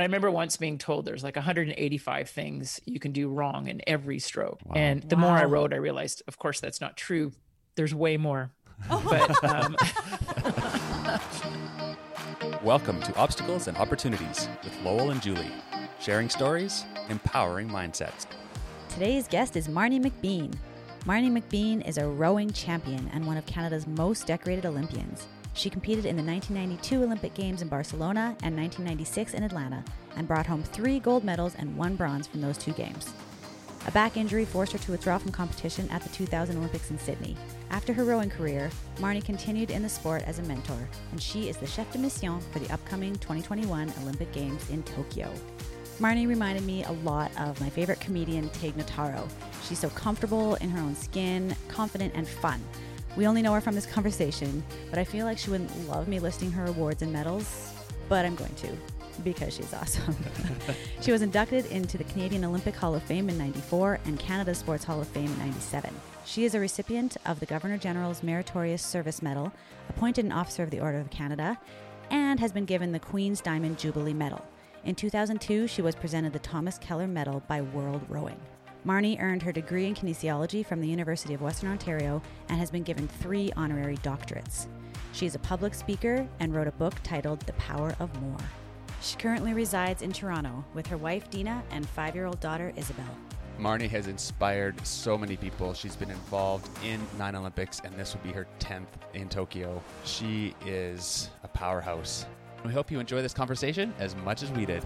I remember once being told there's like 185 things you can do wrong in every stroke. Wow. And the more I Wow. wrote, I realized, of course, that's not true. There's way more. But um, Welcome to Obstacles and Opportunities with Lowell and Julie, sharing stories, empowering mindsets. Today's guest is Marnie McBean. Marnie McBean is a rowing champion and one of Canada's most decorated Olympians. She competed in the 1992 Olympic Games in Barcelona and 1996 in Atlanta and brought home three gold medals and one bronze from those two games. A back injury forced her to withdraw from competition at the 2000 Olympics in Sydney. After her rowing career, Marnie continued in the sport as a mentor, and she is the chef de mission for the upcoming 2021 Olympic Games in Tokyo. Marnie reminded me a lot of my favorite comedian, Tig Notaro. She's so comfortable in her own skin, confident, and fun. We only know her from this conversation, but I feel like she wouldn't love me listing her awards and medals, but I'm going to because she's awesome. she was inducted into the Canadian Olympic Hall of Fame in 94 and Canada Sports Hall of Fame in 97. She is a recipient of the Governor General's Meritorious Service Medal, appointed an Officer of the Order of Canada, and has been given the Queen's Diamond Jubilee Medal. In 2002, she was presented the Thomas Keller Medal by World Rowing. Marnie earned her degree in kinesiology from the University of Western Ontario and has been given three honorary doctorates. She is a public speaker and wrote a book titled The Power of More. She currently resides in Toronto with her wife Dina and five year old daughter Isabel. Marnie has inspired so many people. She's been involved in nine Olympics, and this will be her 10th in Tokyo. She is a powerhouse. We hope you enjoy this conversation as much as we did.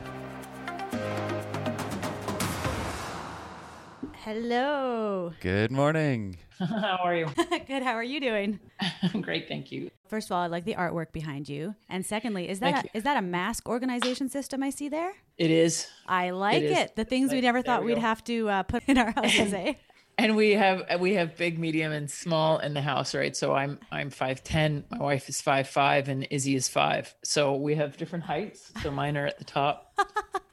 Hello. Good morning. how are you? Good. How are you doing? Great, thank you. First of all, I like the artwork behind you. And secondly, is that a, is that a mask organization system I see there? It is. I like is. it. The things we never thought we we'd go. have to uh, put in our houses, eh? And we have we have big, medium, and small in the house, right? So I'm I'm five ten. My wife is five five, and Izzy is five. So we have different heights. So mine are at the top,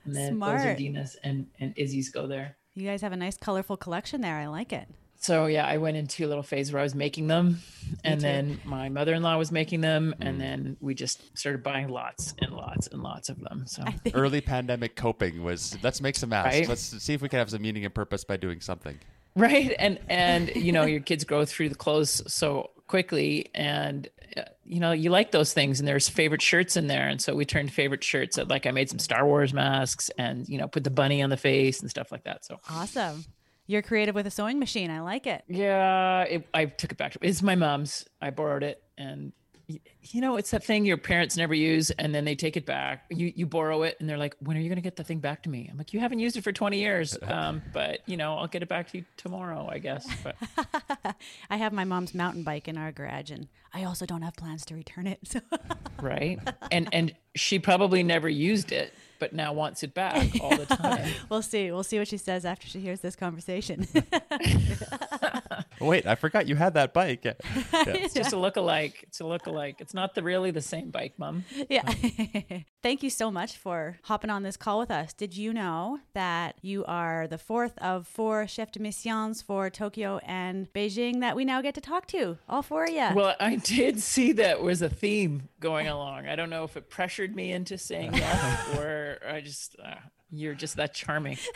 and then those are Smart. Dina's, and and Izzy's go there. You guys have a nice, colorful collection there. I like it. So yeah, I went into a little phase where I was making them, and then my mother-in-law was making them, and mm. then we just started buying lots and lots and lots of them. So Early pandemic coping was let's make some masks. Right. Let's see if we can have some meaning and purpose by doing something. right, and and you know your kids grow through the clothes so quickly, and Uh, you know you like those things, and there's favorite shirts in there, and so we turned favorite shirts. at, Like I made some Star Wars masks, and you know put the bunny on the face and stuff like that. So Awesome. You're creative with a sewing machine. I like it. Yeah, it, I took it back. It's my mom's. I borrowed it, and you know, it's that thing your parents never use, and then they take it back. You you borrow it, and they're like, "When are you going to get the thing back to me?" I'm like, "You haven't used it for 20 years, um, but you know, I'll get it back to you tomorrow, I guess." But I have my mom's mountain bike in our garage, and I also don't have plans to return it. So right, and and she probably never used it, but now wants it back all the time. we'll see. We'll see what she says after she hears this conversation. Wait, I forgot you had that bike. Yeah. It's just a look-alike. It's a look-alike. It's not the really the same bike, Mom. yeah. Thank you so much for hopping on this call with us. Did you know that you are the fourth of four chef de missions for Tokyo and Beijing that we now get to talk to? All four of you. Well, I did see that was a theme going along. I don't know if it pressured me into saying yes or I just, uh, you're just that charming.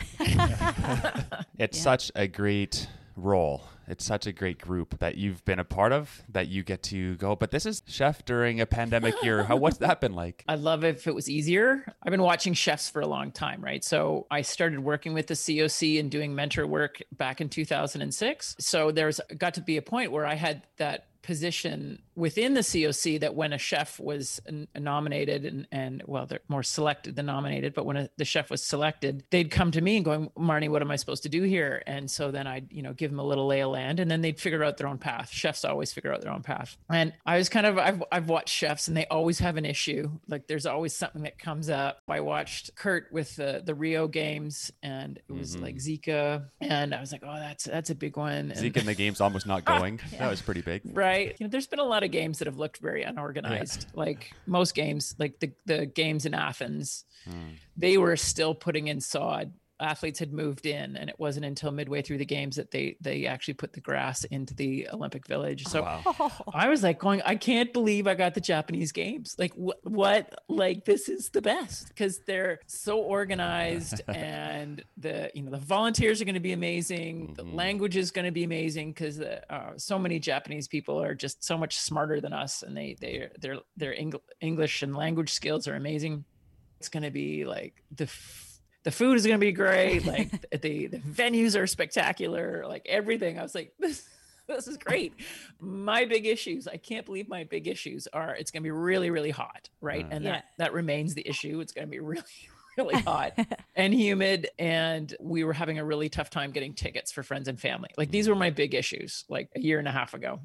It's such a great role. It's such a great group that you've been a part of that you get to go. But this is chef during a pandemic year. How what's that been like? I'd love if it was easier. I've been watching chefs for a long time, right? So I started working with the COC and doing mentor work back in 2006. So there's got to be a point where I had that position within the COC that when a chef was n- nominated and, and well, they're more selected than nominated, but when a, the chef was selected, they'd come to me and going, Marnie, what am I supposed to do here? And so then I'd, you know, give them a little lay of land and then they'd figure out their own path. Chefs always figure out their own path. And I was kind of, I've, I've watched chefs and they always have an issue. Like there's always something that comes up. I watched Curt with the, the Rio games and it was like mm-hmm. Zika. And I was like, oh, that's, that's a big one. And- Zeke in the game's almost not ah, going. That was pretty big. right you know there's been a lot of games that have looked very unorganized. Like most games like the, the games in athens hmm. they were still putting in sod athletes had moved in, and it wasn't until midway through the games that they they actually put the grass into the Olympic Village. So Wow. I was like going, I can't believe I got the Japanese games. Like what? What? Like this is the best because they're so organized, and the you know the volunteers are going to be amazing. The Mhm. language is going to be amazing because uh, so many Japanese people are just so much smarter than us, and they they their their Eng- English and language skills are amazing. It's going to be like the. F- the food is going to be great. Like the, the venues are spectacular. Like everything. I was like, this, this is great. My big issues, I can't believe my big issues are it's going to be really, really hot, right? Uh. and Yeah. that that remains the issue. It's going to be really, really hot and humid, and we were having a really tough time getting tickets for friends and family. Like these were my big issues, like a year and a half ago.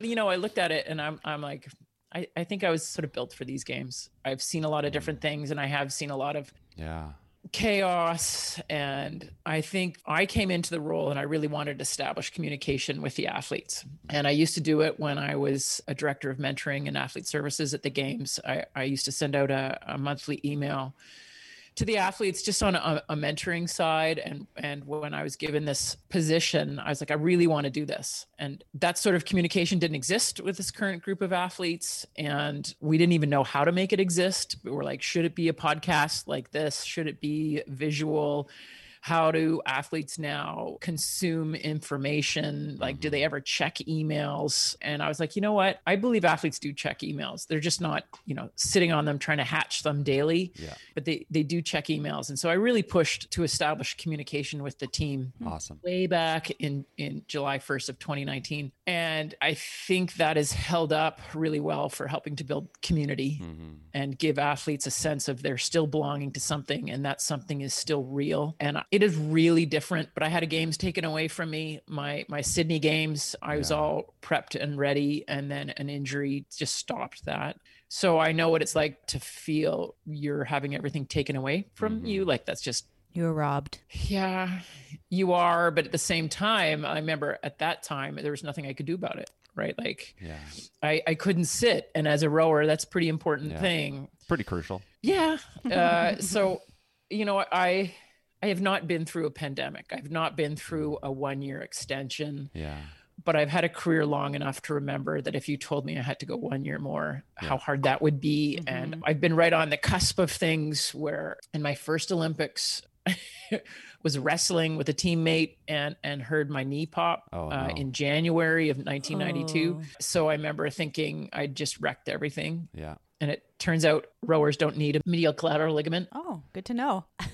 You know, I looked at it and I'm I'm like. I, I think I was sort of built for these games. I've seen a lot of different things and I have seen a lot of Yeah. Chaos and i think i came into the role and i really wanted to establish communication with the athletes. And i used to do it when i was a director of mentoring and athlete services at the games. I, I used to send out a, a monthly email to the athletes just on a, a mentoring side and and when i was given this position i was like i really want to do this. And that sort of communication didn't exist with this current group of athletes and we didn't even know how to make it exist. We were like should it be a podcast like this? Should it be visual how do athletes now consume information? Like do they ever check emails? And i was like you know what? I believe athletes do check emails. They're just not you know sitting on them trying to hatch them daily Yeah. but they they do check emails. And so i really pushed to establish communication with the team Awesome. way back in in July 1st of 2019 and I think that has held up really well for helping to build community hmm and give athletes a sense of they're still belonging to something and that something is still real. And it is really different but I had a games taken away from me my my Sydney games I was all prepped and ready and then an injury just stopped that so I know what it's like to feel you're having everything taken away from Mhm. you like that's just You were robbed. yeah, you are. But at the same time, I remember at that time, there was nothing I could do about it, right? Like Yeah. I, I couldn't sit. And as a rower, that's a pretty important Yeah. thing. Pretty crucial. Yeah. Uh, so, you know, I, I have not been through a pandemic. I've not been through a one year extension, Yeah. but I've had a career long enough to remember that if you told me I had to go one year more, how hard that would be. Mhm. And I've been right on the cusp of things where in my first Olympics, was wrestling with a teammate and and heard my knee pop Oh, uh, in January of 1992. Oh. So I remember thinking I just wrecked everything. Yeah. And it turns out rowers don't need a medial collateral ligament. Oh, good to know.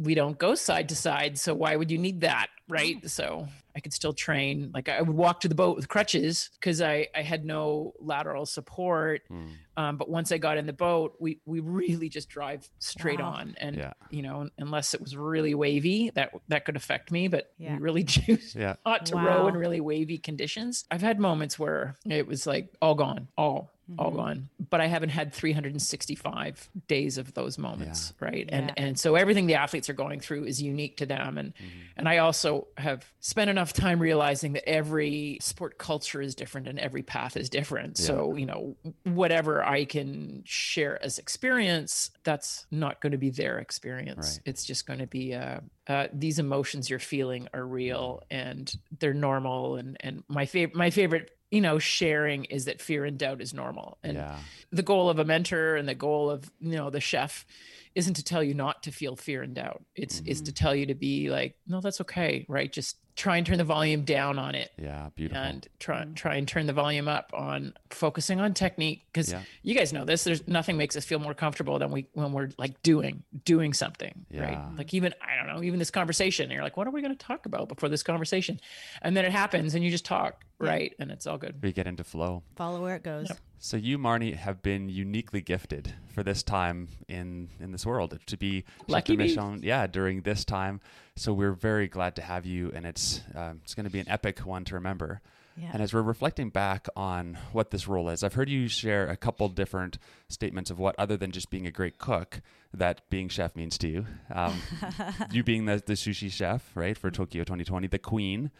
We don't go side to side. So why would you need that? Right. So I could still train. Like I would walk to the boat with crutches because I, I had no lateral support. Mm. Um, but once I got in the boat, we, we really just drive straight Wow. on. And, Yeah. you know, unless it was really wavy, that, that could affect me. But Yeah. we really choose Yeah. not to row in really wavy conditions. I've had moments where it was like all gone, all all Mhm. gone. But I haven't had 365 days of those moments, right? And Yeah. and so everything the athletes are going through is unique to them and Mhm. and I also have spent enough time realizing that every sport culture is different and every path is different. So, you know, whatever I can share as experience, that's not going to be their experience. Right. It's just going to be uh, uh, these emotions you're feeling are real and they're normal. And and my favorite my favorite you know sharing is that fear and doubt is normal. And yeah. the goal of a mentor and the goal of you know the chef isn't to tell you not to feel fear and doubt. It's is mm-hmm. to tell you to be like no that's okay right? Just try and turn the volume down on it Yeah. Beautiful. and try mm-hmm. try and turn the volume up on focusing on technique because Yeah. you guys know this there's nothing makes us feel more comfortable than we when we're like doing doing something Yeah. right like even i don't know even this conversation you're like what are we going to talk about before this conversation and then it happens and you just talk right and it's all good we get into flow. Follow where it goes. Yep. So you, Marnie, have been uniquely gifted for this time in in this world to be Lucky de. Mission, yeah, during this time. So we're very glad to have you, and it's um, it's going to be an epic one to remember. Yeah. And as we're reflecting back on what this role is, I've heard you share a couple different statements of what, other than just being a great cook, that being chef means to you. Um, you being the, the sushi chef, right, for Tokyo 2020, the queen,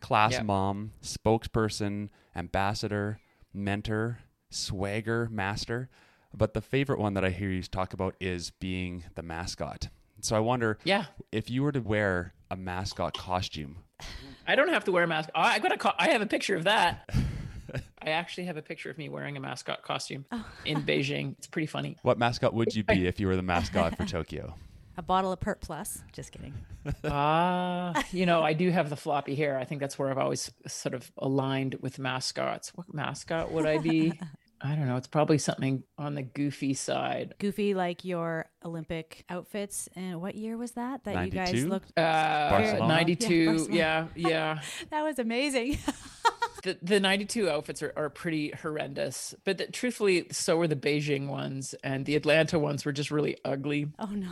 class Yeah. mom, spokesperson, ambassador, mentor, swagger master. But the favorite one that I hear you talk about is being the mascot, So I wonder Yeah. if you were to wear a mascot costume. I don't have to wear a mask. I got a. Co- I have a picture of that. I actually have a picture of me wearing a mascot costume in Beijing. It's pretty funny. What mascot would you be if you were the mascot for Tokyo? A bottle of Pert Plus. Just kidding. Ah, you know, I do have the floppy hair. I think that's where I've always sort of aligned with mascots. What mascot would I be? I don't know. It's probably something on the goofy side. Goofy like your Olympic outfits. And what year was that? That you guys looked. Uh, Barcelona? 92. Yeah, Yeah, yeah. That was amazing. the, the 92 outfits are, are pretty horrendous. But the, truthfully, so were the Beijing ones. And the Atlanta ones were just really ugly. oh no.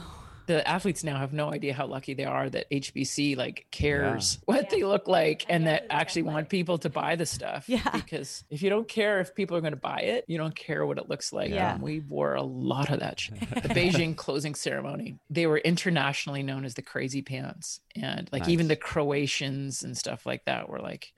The athletes now have no idea how lucky they are that HBC like cares what they look like and that actually want people to buy the stuff. Yeah. Because if you don't care if people are going to buy it, you don't care what it looks like. Yeah. Um, we wore a lot of that shit. The Beijing closing ceremony, they were internationally known as the crazy pants. And like even the Croatians and stuff like that were like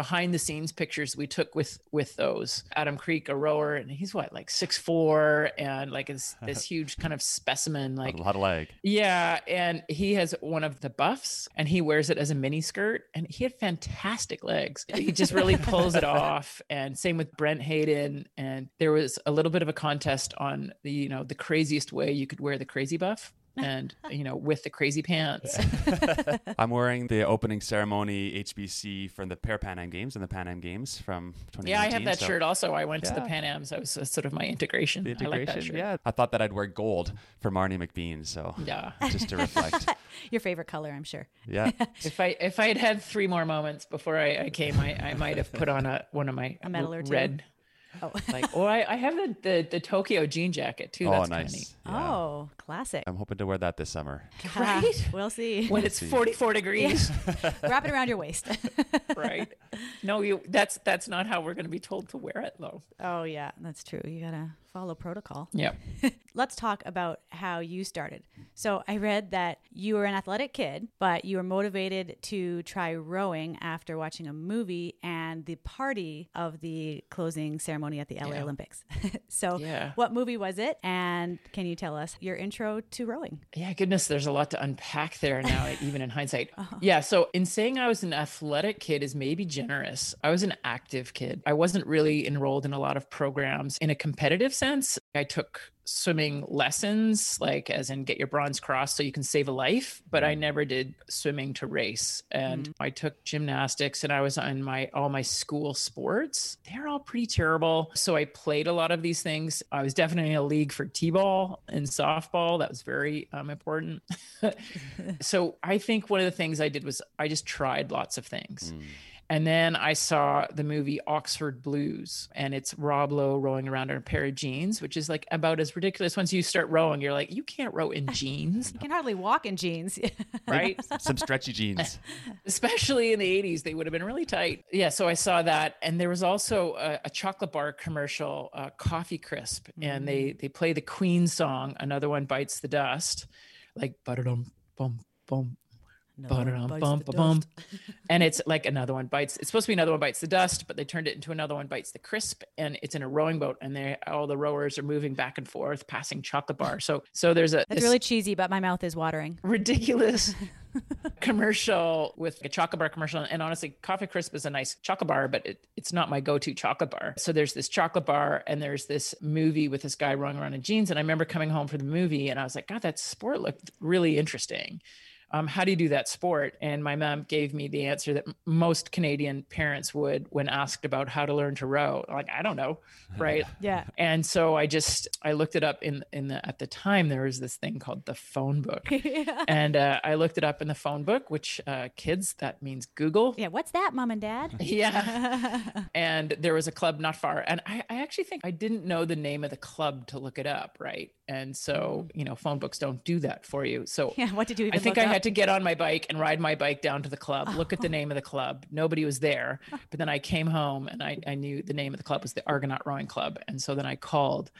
behind the scenes pictures we took with with those Adam Kreek a rower and he's what like six four and like this, this huge kind of specimen like a lot of leg. yeah, and he has one of the buffs and he wears it as a mini skirt and he had fantastic legs. He just really pulls it off and same with Brent Hayden and there was a little bit of a contest on the you know the craziest way you could wear the crazy buff and you know with the crazy pants. I'm wearing the opening ceremony HBC from the Parapan Am Games and the Pan Am Games from 2019. Yeah, I have that so shirt also. I went to the Yeah. Pan Am's. That was uh, sort of my integration. The I like that integration. shirt. yeah. I thought that I'd wear gold for Marnie McBean. So Yeah. just to reflect. Your favorite color, I'm sure. Yeah. If I if I had had three more moments before I, I came, I, I might have put on a one of my A medal or two? red Oh. like oh I, I have the, the the Tokyo jean jacket too. oh, That's kinda nice. neat. Yeah. Oh, classic. I'm hoping to wear that this summer. Right? we'll see. When it's 44 degrees, Wrap it around your waist. right? No, you that's that's not how we're going to be told to wear it though. oh, yeah, that's true. You got to follow protocol. Yeah. Let's talk about how you started. So, I read that you were an athletic kid, but you were motivated to try rowing after watching a movie and the party of the closing ceremony at the LA Yeah. Olympics. so, Yeah. what movie was it? And can you tell us your intro to rowing? Yeah, goodness, there's a lot to unpack there now, even in hindsight. Uh-huh. Yeah, so in saying I was an athletic kid is maybe generous. I was an active kid. I wasn't really enrolled in a lot of programs in a competitive sense. I took swimming lessons, like as in get your bronze cross so you can save a life, but I mm. never did swimming to race. And mm. I took gymnastics and I was on my all my school sports. They're all pretty terrible. So I played a lot of these things. I was definitely in a league for T-ball and softball. That was very um, important. so I think one of the things I did was I just tried lots of things. Mm. And then I saw the movie Oxford Blues, and it's Rob Lowe rowing around in a pair of jeans, which is like about as ridiculous. Once you start rowing, you're like, you can't row in jeans, You can hardly walk in jeans. right? Some stretchy jeans. Especially in the 80s, they would have been really tight. Yeah, so I saw that. And there was also a, a chocolate bar commercial, uh, Coffee Crisp, and they they play the Queen song, Another One Bites the Dust, like, ba-da-dum, bum, bum, Bum, ba-bum. and it's like another one bites. It's supposed to be another one bites the dust, but they turned it into another one bites the crisp, and it's in a rowing boat, and they all the rowers are moving back and forth, passing chocolate bar. So so there's a That's this really cheesy, but my mouth is watering. ridiculous commercial with a chocolate bar commercial, and honestly, coffee crisp is a nice chocolate bar, but it, it's not my go-to chocolate bar. So there's this chocolate bar, and there's this movie with this guy rowing around in jeans, and I remember coming home from the movie, and I was like, God, that sport looked really interesting um, how do you do that sport? And my mom gave me the answer that m- most Canadian parents would when asked about how to learn to row. Like, I don't know, right? Yeah. And so I just I looked it up in in the at the time there was this thing called the phone book, yeah. and uh, I looked it up in the phone book, which uh, kids that means Google. Yeah. What's that, mom and dad? Yeah. and there was a club not far. And I, I actually think I didn't know the name of the club to look it up. Right. And so, you know, phone books don't do that for you. So Yeah. What did you even I think look I up? Had to get on my bike and ride my bike down to the club, oh. look at the name of the club. Nobody was there. But then I came home and I, I knew the name of the club was the Argonaut Rowing Club. And so then I called.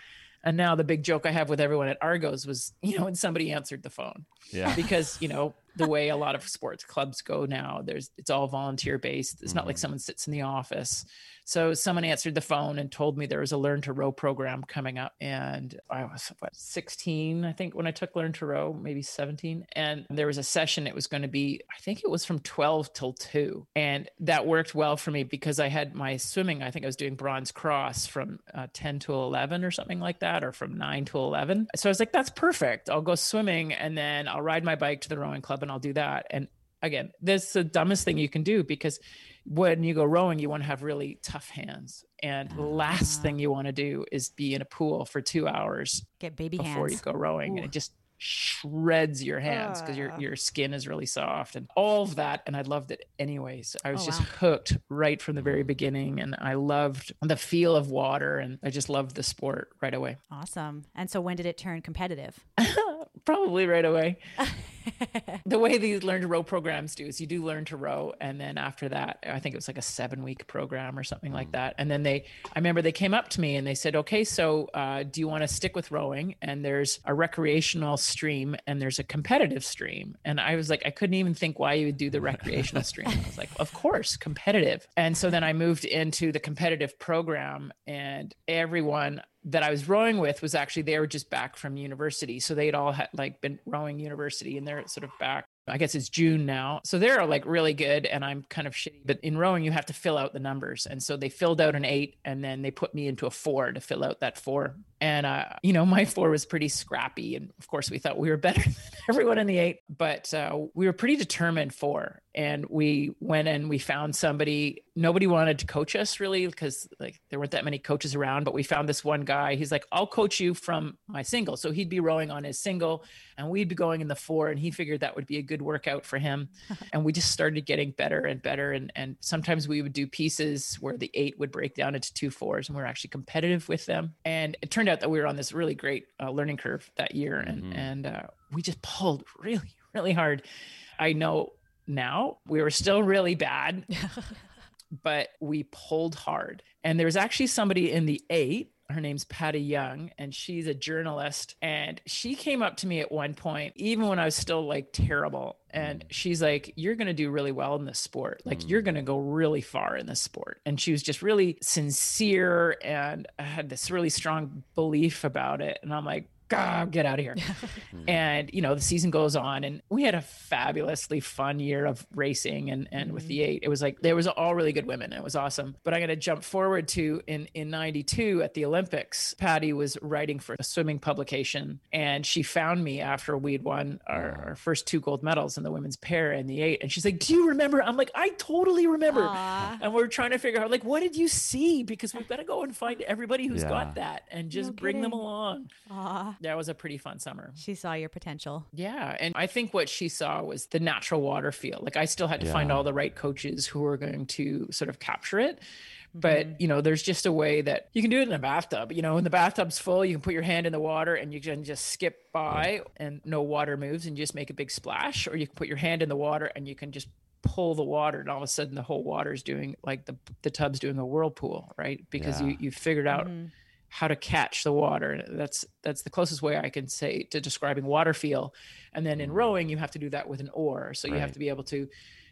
And now the big joke I have with everyone at Argos was, you know, when somebody answered the phone Yeah. because, you know, the way a lot of sports clubs go now. There's it's all volunteer based. It's not like Mhm. someone sits in the office. So someone answered the phone and told me there was a learn to row program coming up. And I was what 16, I think, when I took learn to row, maybe 17. And there was a session. It was going to be, I think it was from 12 till 2. And that worked well for me because I had my swimming, I think I was doing bronze cross from uh, 10 to 11 or something like that, or from 9 to 11. So I was like, that's perfect. I'll go swimming and then I'll ride my bike to the rowing club and I'll do that. And again, this is the dumbest thing you can do because when you go rowing, you want to have really tough hands. And the last Ah. thing you want to do is be in a pool for two hours Get baby before hands. you go rowing. And it just shreds your hands because your, Ah. your skin is really soft and all of that. And I loved it anyways. I was Oh, just wow. hooked right from the very beginning. And I loved the feel of water and I just loved the sport right away. Awesome. And so when did it turn competitive? Probably right away. the way these learn to row programs do is you do learn to row and then after that i think it was like a seven week program or something like that. And then they i remember they came up to me and they said okay so uh, do you want to stick with rowing? And there's a recreational stream and there's a competitive stream. And i was like i couldn't even think why you would do the recreational stream. I was like of course competitive. And so then i moved into the competitive program and everyone that I was rowing with was actually they were just back from university. So they'd all had like been rowing university and they're sort of back. I guess it's June now. So they're like really good and I'm kind of shitty. But in rowing, you have to fill out the numbers. And so they filled out an eight and then they put me into a four to fill out that four. And, uh, you know, my four was pretty scrappy. And of course, we thought we were better than everyone in the eight, but uh, we were pretty determined for. And we went and we found somebody. Nobody wanted to coach us really because like there weren't that many coaches around. But we found this one guy. He's like, "I'll coach you from my single." So he'd be rowing on his single, and we'd be going in the four. And he figured that would be a good workout for him. and we just started getting better and better. And and sometimes we would do pieces where the eight would break down into two fours, and we are actually competitive with them. And it turned out that we were on this really great uh, learning curve that year, and Mhm. and uh, we just pulled really really hard. I know now we were still really bad but we pulled hard. And there was actually somebody in the eight. Her name's Patty Young, and she's a journalist. And she came up to me at one point, even when I was still like terrible. And mm. she's like, You're going to do really well in this sport. Like, you're mm. going to go really far in this sport. And she was just really sincere and had this really strong belief about it. And I'm like, get out of here. and, you know, the season goes on and we had a fabulously fun year of racing and, and with mm-hmm. the eight, it was like, there was all really good women. It was awesome. But I'm going to jump forward to in, in 92 at the Olympics, Patty was writing for a swimming publication and she found me after we'd won our, our first two gold medals in the women's pair and the eight. And she's like, do you remember? I'm like, I totally remember. Aw. And we're trying to figure out like, what did you see? Because we've got to go and find everybody who's Yeah. got that and just No bring them along. Aw. That was a pretty fun summer. She saw your potential. Yeah. And I think what she saw was the natural water feel. Like I still had to find all the right coaches who were going to sort of capture it. But, Mm-hmm. you know, there's just a way that you can do it in a bathtub. You know, when the bathtub's full, you can put your hand in the water and you can just skip by and no water moves and you just make a big splash. Or you can put your hand in the water and you can just pull the water and all of a sudden the whole water's doing like the, the tub's doing a whirlpool, right? Because you, Yeah. you figured out Mhm. How to catch the water. That's that's the closest way I can say to describing water feel. And then in mm. rowing, you have to do that with an oar. So you have to be able to,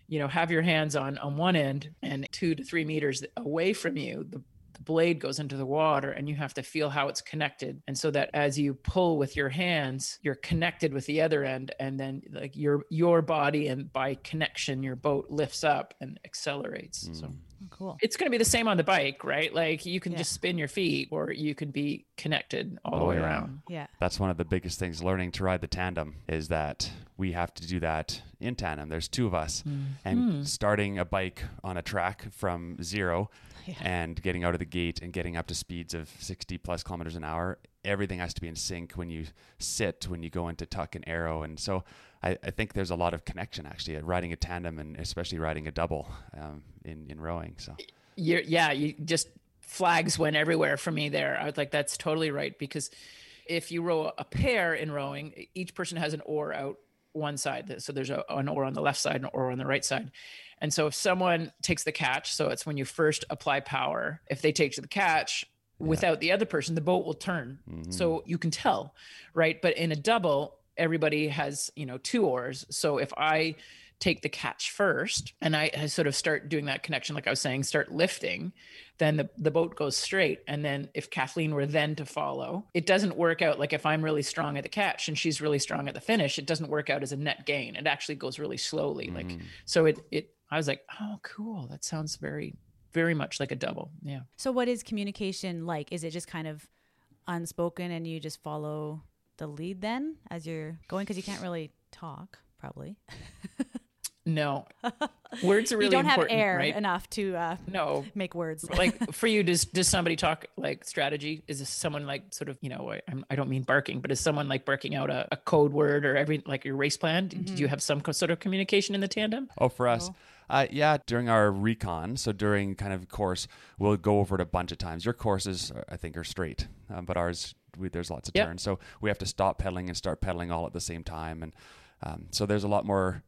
you know, have your hands on on one end and two to three meters away from you, the the blade goes into the water and you have to feel how it's connected and so that as you pull with your hands you're connected with the other end and then like your your body and by connection your boat lifts up and accelerates so Oh, cool. it's going to be the same on the bike, right? Like you can Yeah. just spin your feet or you can be connected all the Oh, way yeah. around. Yeah. That's one of the biggest things learning to ride the tandem is that we have to do that in tandem. There's two of us. And mm-hmm. starting a bike on a track from zero Yeah. and getting out of the gate and getting up to speeds of 60 plus kilometers an hour, everything has to be in sync when you sit, when you go into tuck and arrow. And so I, I think there's a lot of connection actually at riding a tandem and especially riding a double um, in, in rowing. So You're, yeah, you just flags went everywhere for me there. I was like, that's totally right. Because if you row a pair in rowing, each person has an oar out one side. So there's a, an oar on the left side and an oar on the right side. And so if someone takes the catch, so it's when you first apply power, if they take to the catch without the other person, the boat will turn. So you can tell, right? But in a double, everybody has, you know, two oars. So if I take the catch first and I, I sort of start doing that connection, like I was saying, start lifting, then the, the boat goes straight. And then if Kathleen were then to follow, it doesn't work out like if I'm really strong at the catch and she's really strong at the finish, it doesn't work out as a net gain. It actually goes really slowly. Like mm. so it it I was like, oh cool. That sounds very, very much like a double. Yeah. So, what is communication like? Is it just kind of unspoken and you just follow the lead then as you're going? Because you can't really talk, probably. No. Words are really you don't have air right? enough to uh, no. make words. like for you does does somebody talk like strategy is this someone like sort of you know I, I'm- don't mean barking but is someone like barking out a, a code word or every like your race plan Mm-hmm. did you have some co- sort of communication in the tandem Oh, for us, uh, yeah, during our recon, so during kind of course, we'll go over it a bunch of times. Your courses, I think, are straight, um, but ours, we, there's lots of Yep. turns, so we have to stop pedaling and start pedaling all at the same time, and um, so there's a lot more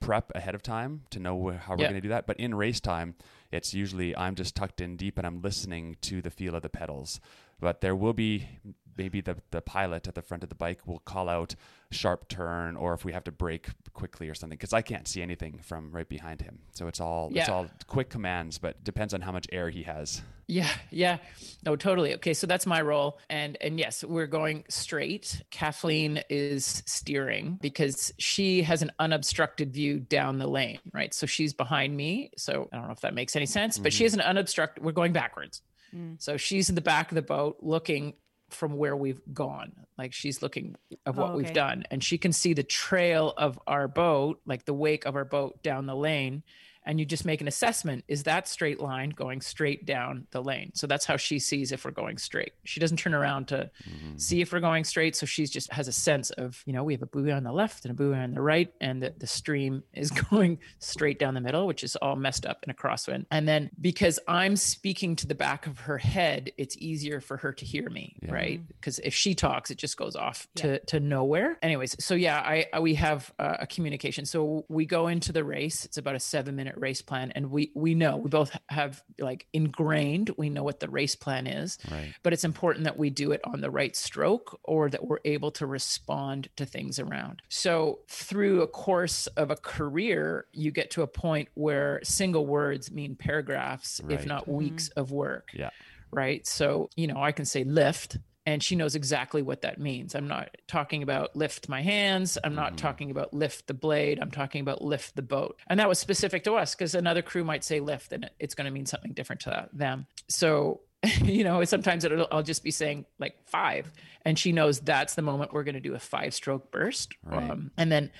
prep ahead of time to know how we're Yeah. going to do that. But in race time, it's usually I'm just tucked in deep and I'm listening to the feel of the pedals. But there will be maybe the the pilot at the front of the bike will call out sharp turn or if we have to brake quickly or something because I can't see anything from right behind him. So it's all it's all quick commands, but depends on how much air he has. Yeah, yeah. No, totally. Okay, so that's my role. And and yes, we're going straight. Kathleen is steering because she has an unobstructed view down the lane, right? So she's behind me. So I don't know if that makes any sense, but she mm-hmm. has an unobstructed we're going backwards. Mm. So she's in the back of the boat looking from where we've gone. Like she's looking of what Oh, we've done and she can see the trail of our boat, like the wake of our boat down the lane and you just make an assessment is that straight line going straight down the lane? So that's how she sees if we're going straight. She doesn't turn around to see if we're going straight so she's just has a sense of you know we have a buoy on the left and a buoy on the right and the, the stream is going straight down the middle which is all messed up in a crosswind. And then because i'm speaking to the back of her head it's easier for her to hear me right? Because if she talks it just goes off to to nowhere. Anyways so yeah i, I we have uh, a communication. So we go into the race. It's about a seven minute race plan and we we know we both have like ingrained we know what the race plan is Right. but it's important that we do it on the right stroke or that we're able to respond to things around. So, through a course of a career, you get to a point where single words mean paragraphs, if Right. not mm-hmm. weeks of work. Yeah. Right. So, you know, I can say lift. And she knows exactly what that means. I'm not talking about lift my hands. I'm not talking about lift the blade. I'm talking about lift the boat. And that was specific to us because another crew might say lift and it's going to mean something different to them. So you know, sometimes it'll, I'll just be saying like five, and she knows that's the moment we're going to do a five stroke burst. Right. Um, and then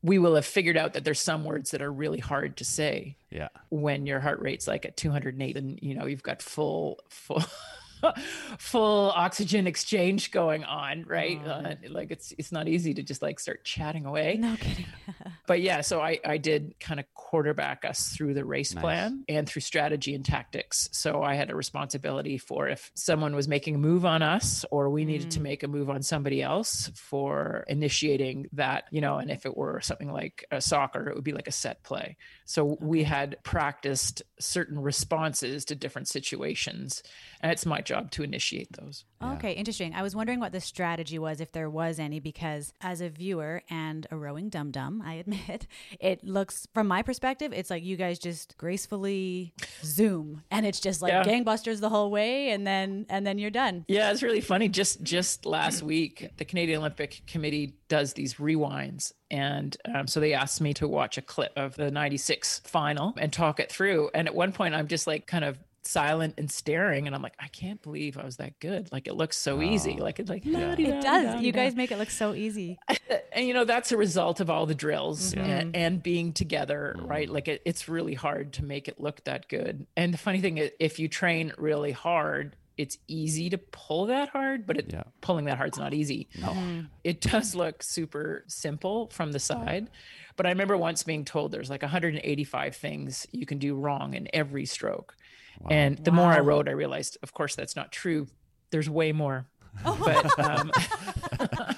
we will have figured out that there's some words that are really hard to say Yeah. when your heart rate's like at 208 and you know you've got full full full oxygen exchange going on right? Uh, like it's it's not easy to just like start chatting away. No kidding. but yeah so i i did kind of quarterback us through the race Nice. plan and through strategy and tactics. So i had a responsibility for if someone was making a move on us or we needed to make a move on somebody else for initiating that you know and if it were something like a soccer it would be like a set play so we had practiced certain responses to different situations and it's my job to initiate those Okay, interesting. I was wondering what the strategy was, if there was any, because as a viewer and a rowing dum dum, I admit, it looks, from my perspective, it's like you guys just gracefully zoom, and it's just like Yeah. gangbusters the whole way, and then and then you're done. Yeah, it's really funny. Just just last week, the Canadian Olympic Committee does these rewinds, and um, so they asked me to watch a clip of the '96 final and talk it through. And at one point, I'm just like kind of silent and staring, and I'm like, I can't believe I was that good. Like it looks so easy. Ah. Like it's like It does. You guys make it look so easy. and you know that's a result of all the drills and, mm-hmm. and being together right mm-hmm. like it, it's really hard to make it look that good and the funny thing is if you train really hard it's easy to pull that hard but it, Yeah. pulling that hard's not easy No. Mm-hmm. it does look super simple from the side but i remember once being told there's like 185 things you can do wrong in every stroke and the more i wrote i realized of course that's not true. There's way more. Oh. but um,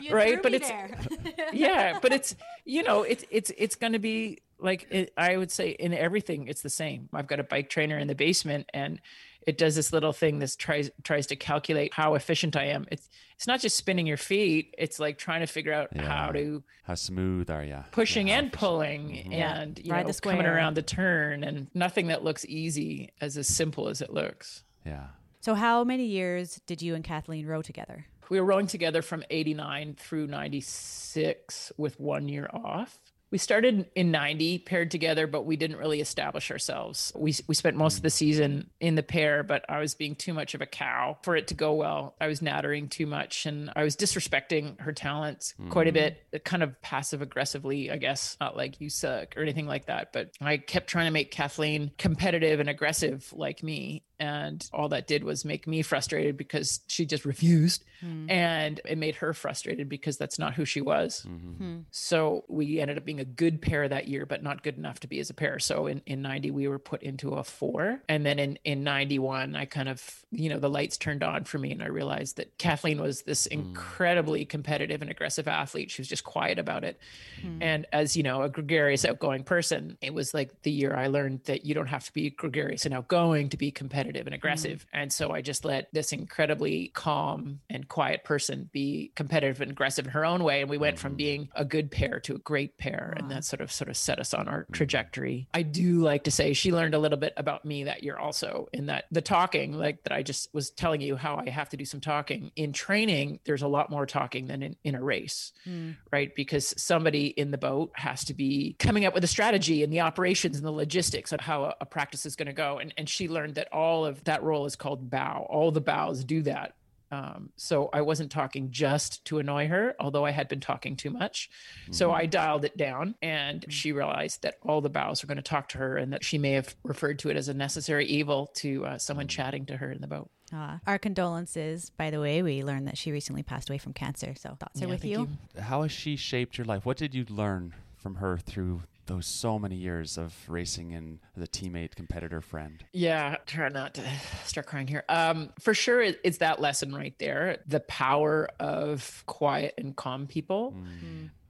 You Right, threw but me it's- there. yeah but it's you know it's it's it's going to be like it, i would say in everything it's the same. I've got a bike trainer in the basement and it does this little thing this tries tries to calculate how efficient I am. It's it's not just spinning your feet, it's like trying to figure out Yeah. how to How smooth are you? pushing Yeah, and for sure. pulling mm-hmm. and you Ride know the coming around the turn and nothing that looks easy as as simple as it looks. Yeah. So, how many years did you and Kathleen row together? We were rowing together from 89 through 96 with one year off. We started in 90 paired together, but we didn't really establish ourselves. We, we spent most of the season in the pair, but I was being too much of a cow for it to go well. I was nattering too much and I was disrespecting her talents quite a hmm. bit, uh, kind of passive aggressively, I guess, not like you suck or anything like that. But I kept trying to make Kathleen competitive and aggressive like me. And all that did was make me frustrated because she just refused. Hmm. And it made her frustrated because that's not who she was. Mm-hmm. Hmm. So we ended up being a good pair that year, but not good enough to be as a pair. So in, in 90, we were put into a four. And then in, in 91, I kind of, you know, the lights turned on for me and I realized that Kathleen was this hmm. incredibly competitive and aggressive athlete. She was just quiet about it. And as, you know, a gregarious, outgoing person, it was like the year I learned that you don't have to be gregarious and outgoing to be competitive and mm-hmm. aggressive. And so I just let this incredibly calm and quiet person be competitive and aggressive in her own way. And we went from mm-hmm. being a good pair to a great pair. And that sort of sort of set us on our mm-hmm. trajectory. I do like to say she learned a little bit about me that year also in that the talking, like that I just was telling you how I have to do some talking. In training, there's a lot more talking than in, in a race mm. right? Because somebody in the boat has to be coming up with a strategy and the operations and the logistics of how a, a practice is going to go. And, and she learned that all of that role is called bow. All the bows do that. Um, so I wasn't talking just to annoy her, although I had been talking too much. So I dialed it down and she realized that all the bows were going to talk to her and that she may have referred to it as a necessary evil to uh, someone chatting to her in the boat. Uh, our condolences, by the way. We learned that she recently passed away from cancer. So, thoughts are with thank you. How has she shaped your life? What did you learn from her through those so many years of racing and the teammate, competitor, friend? Yeah, try not to start crying here. Um, for sure, it, it's that lesson right there the power of quiet and calm people,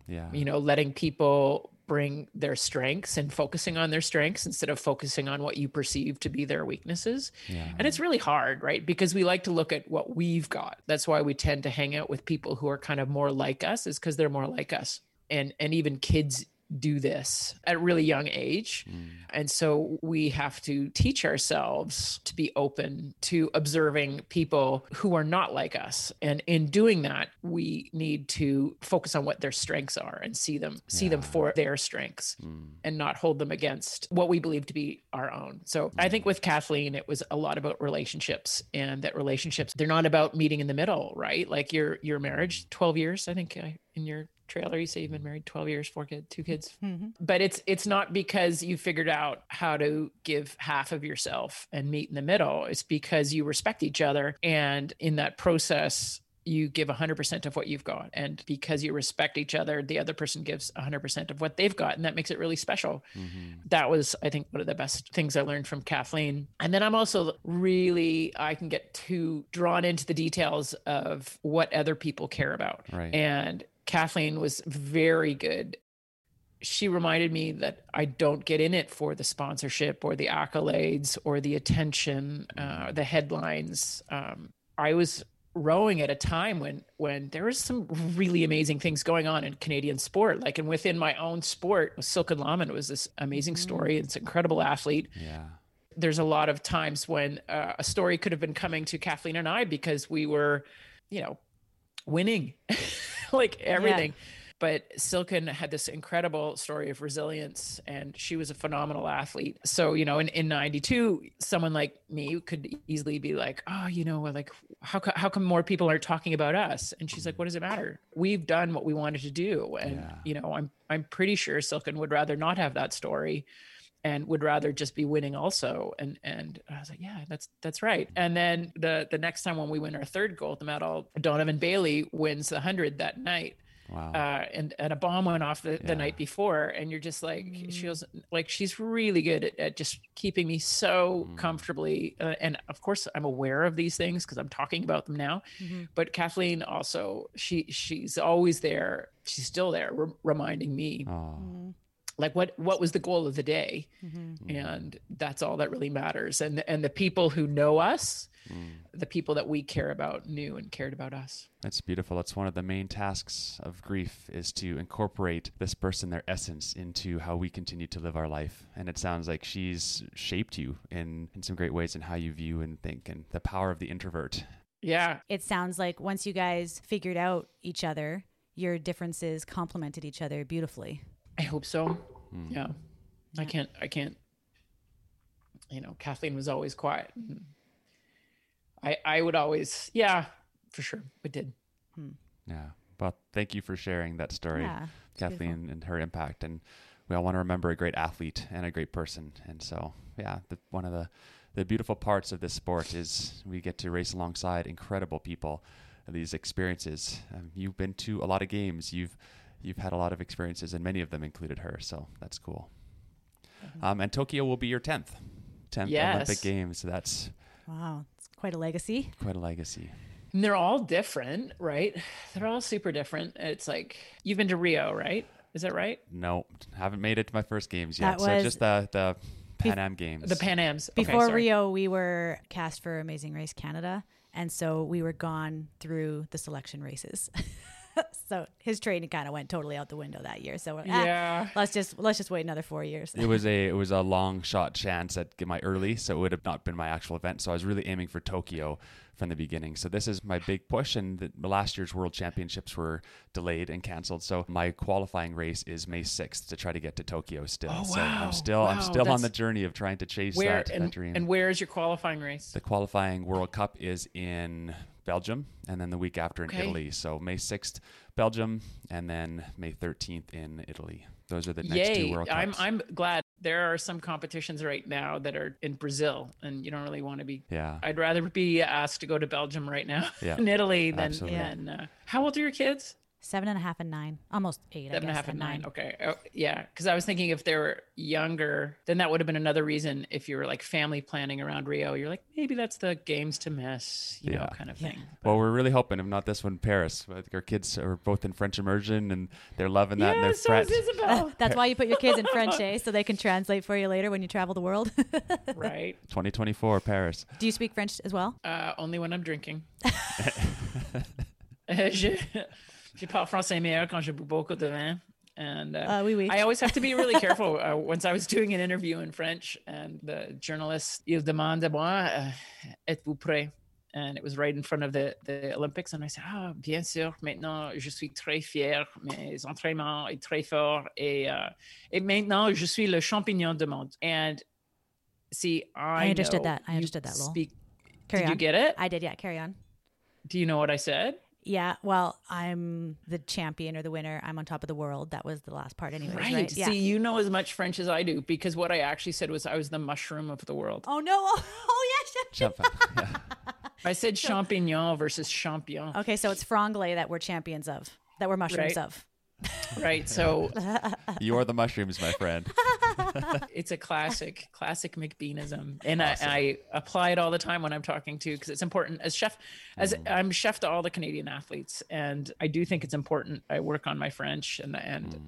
Yeah. you know, letting people bring their strengths and focusing on their strengths instead of focusing on what you perceive to be their weaknesses. Yeah. And it's really hard, right? Because we like to look at what we've got. That's why we tend to hang out with people who are kind of more like us, is because they're more like us. And and even kids do this at a really young age. And so we have to teach ourselves to be open to observing people who are not like us. And in doing that, we need to focus on what their strengths are and see them see them for their strengths and not hold them against what we believe to be our own. So I think with Kathleen it was a lot about relationships and that relationships they're not about meeting in the middle, right? Like your your marriage 12 years, I think uh, in your trailer you say you've been married 12 years, four kids, two kids. Mm-hmm. But it's it's not because you figured out how to give half of yourself and meet in the middle. It's because you respect each other. And in that process you give 100% of what you've got. And because you respect each other the other person gives 100% of what they've got. And that makes it really special. Mm-hmm. That was i think one of the best things i learned from kathleen. And then i'm also really i can get too drawn into the details of what other people care about. Right. and kathleen was very good she reminded me that I don't get in it for the sponsorship or the accolades or the attention, uh, the headlines. Um, I was rowing at a time when when there was some really amazing things going on in Canadian sport, like and within my own sport, Silken Laumann was this amazing story. It's an incredible athlete Yeah. there's a lot of times when uh, a story could have been coming to Kathleen and I because we were, you know, winning like everything. But Silken had this incredible story of resilience and she was a phenomenal athlete. So, you know, in, in 92, someone like me could easily be like, oh, you know, like, how, co- how come more people are talking about us? And she's like, what does it matter? We've done what we wanted to do. And, Yeah. you know, I'm, I'm pretty sure Silken would rather not have that story and would rather just be winning also and and i was like yeah that's that's right and then the the next time when we win our third gold medal donovan bailey wins the 100 that night Wow. uh, and and a bomb went off the, Yeah. the night before, and you're just like she was like she's really good at, at just keeping me so comfortably. Uh, and of course, I'm aware of these things because I'm talking about them now. But Kathleen also she she's always there. She's still there, re- reminding me oh. Like what what was the goal of the day mm-hmm. mm. and that's all that really matters and and the people who know us mm. the people that we care about knew and cared about us That's beautiful. That's one of the main tasks of grief is to incorporate this person, their essence, into how we continue to live our life. And it sounds like she's shaped you in, in some great ways in how you view and think and the power of the introvert. yeah It sounds like once you guys figured out each other, your differences complemented each other beautifully. I hope so hmm. yeah i can't i can't you know kathleen was always quiet hmm. i i would always yeah for sure we did hmm. Yeah. Well, thank you for sharing that story, Yeah, it's Kathleen, and her impact. And we all want to remember a great athlete and a great person. And so, yeah, the, one of the, the beautiful parts of this sport is we get to race alongside incredible people. These experiences. Um, you've been to a lot of games. You've you've had a lot of experiences, and many of them included her. So that's cool. Um, and Tokyo will be your tenth, tenth Olympic Games. So that's Wow, it's quite a legacy. quite a legacy. And they're all different, right? They're all super different. It's like you've been to Rio, right? Is that right? No, haven't made it to my first games yet. That so just the the Pan Am Games. The Pan Am's Okay, Before sorry. Rio, we were cast for Amazing Race Canada, and so we were gone through the selection races. so his training kind of went totally out the window that year. So ah, Yeah. let's just let's just wait another four years. it was a it was a long shot chance at get my early, so it would have not been my actual event. So I was really aiming for Tokyo from the beginning. So this is my big push, and the, the last year's World Championships were delayed and canceled. So my qualifying race is May sixth to try to get to Tokyo still. Oh, So wow. I'm still I'm Wow, still on the journey of trying to chase Where that, and, that dream. and where is your qualifying race? the qualifying World Cup is in Belgium, and then the week after in Okay. Italy. So May sixth, Belgium, and then May thirteenth in Italy. Those are the next Yay! two World Cups. I'm I'm glad there are some competitions right now that are in Brazil, and you don't really want to be. yeah. I'd rather be asked to go to Belgium right now Yeah, in Italy than absolutely. than. Uh, how old are your kids? Seven and a half and nine, almost eight. I Seven and a half and nine. Okay. Oh, yeah. Because I was thinking if they were younger, then that would have been another reason if you were like family planning around Rio. You're like, maybe that's the games to miss, you know, kind of thing. Well, we're really hoping, if not this one, Paris. I think Our kids are both in French immersion, and they're loving that. and yeah, they're so French. is Isabel. That's why you put your kids in French, eh? So they can translate for you later when you travel the world. right. 2024 Paris. Do you speak French as well? Uh, only when I'm drinking. Euh, je, parle français meilleur quand je bois beaucoup de vin. And uh, Uh, oui, oui. I always have to be really careful. Uh, once I was doing an interview in French, and the journalist, il demande à moi, uh, êtes-vous prêt? And it was right in front of the, the Olympics. And I said, ah, bien sûr, maintenant, je suis très fier. Mes entraînements est très fort. Et, uh, et maintenant, je suis le champignon du monde. And see, I, I understood that. I understood that, Lowell. Speak, Carry did you get it? I did, yeah. Carry on. Do you know what I said? Yeah, well, I'm the champion or the winner. I'm on top of the world. That was the last part, anyway. Right. Right. Yeah. See, you know as much French as I do because what I actually said was I was the mushroom of the world. oh no! Oh, oh yeah. Champagne. yeah. I said champignon versus champion. Okay, so it's franglais that we're champions of, that we're mushrooms Right. of. Right. So You are the mushrooms, my friend. it's a classic, classic McBeanism. And I, I apply it all the time when I'm talking to because it's important as chef, as mm. I'm chef to all the Canadian athletes. And I do think it's important. I work on my French and and mm.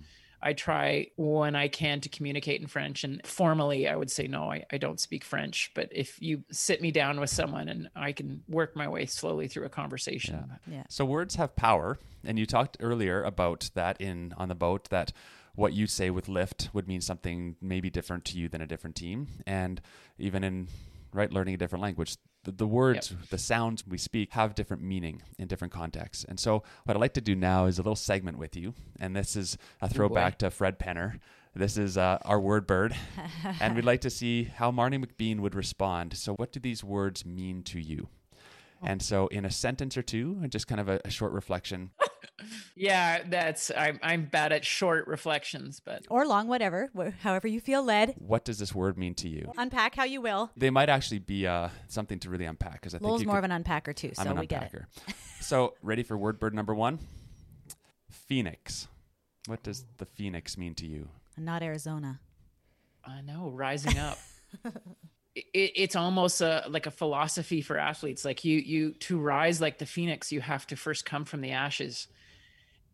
I try when I can to communicate in French. And formally, I would say, no, I, I don't speak French. But if you sit me down with someone and I can work my way slowly through a conversation. Yeah. So words have power, and you talked earlier about that in on the boat that what you say with lift would mean something maybe different to you than a different team, and even in right learning a different language. The, the words, the sounds we speak have different meaning in different contexts. And so, what I'd like to do now is a little segment with you. And this is a throwback to Fred Penner. This is uh, our word bird. and we'd like to see how Marnie McBean would respond. So, what do these words mean to you? And so, in a sentence or two, just kind of a, a short reflection, Yeah, that's I'm I'm bad at short reflections, but Or long, whatever, wh- however you feel led. what does this word mean to you? Unpack how you will. They might actually be uh, something to really unpack because I think Lowell's you more could- of an unpacker too, so I'm an we get it. unpacker. so, ready for word bird number one? Phoenix. What does the phoenix mean to you? Not Arizona. I know rising up. it, it's almost a, like a philosophy for athletes. Like you, you to rise like the phoenix, you have to first come from the ashes,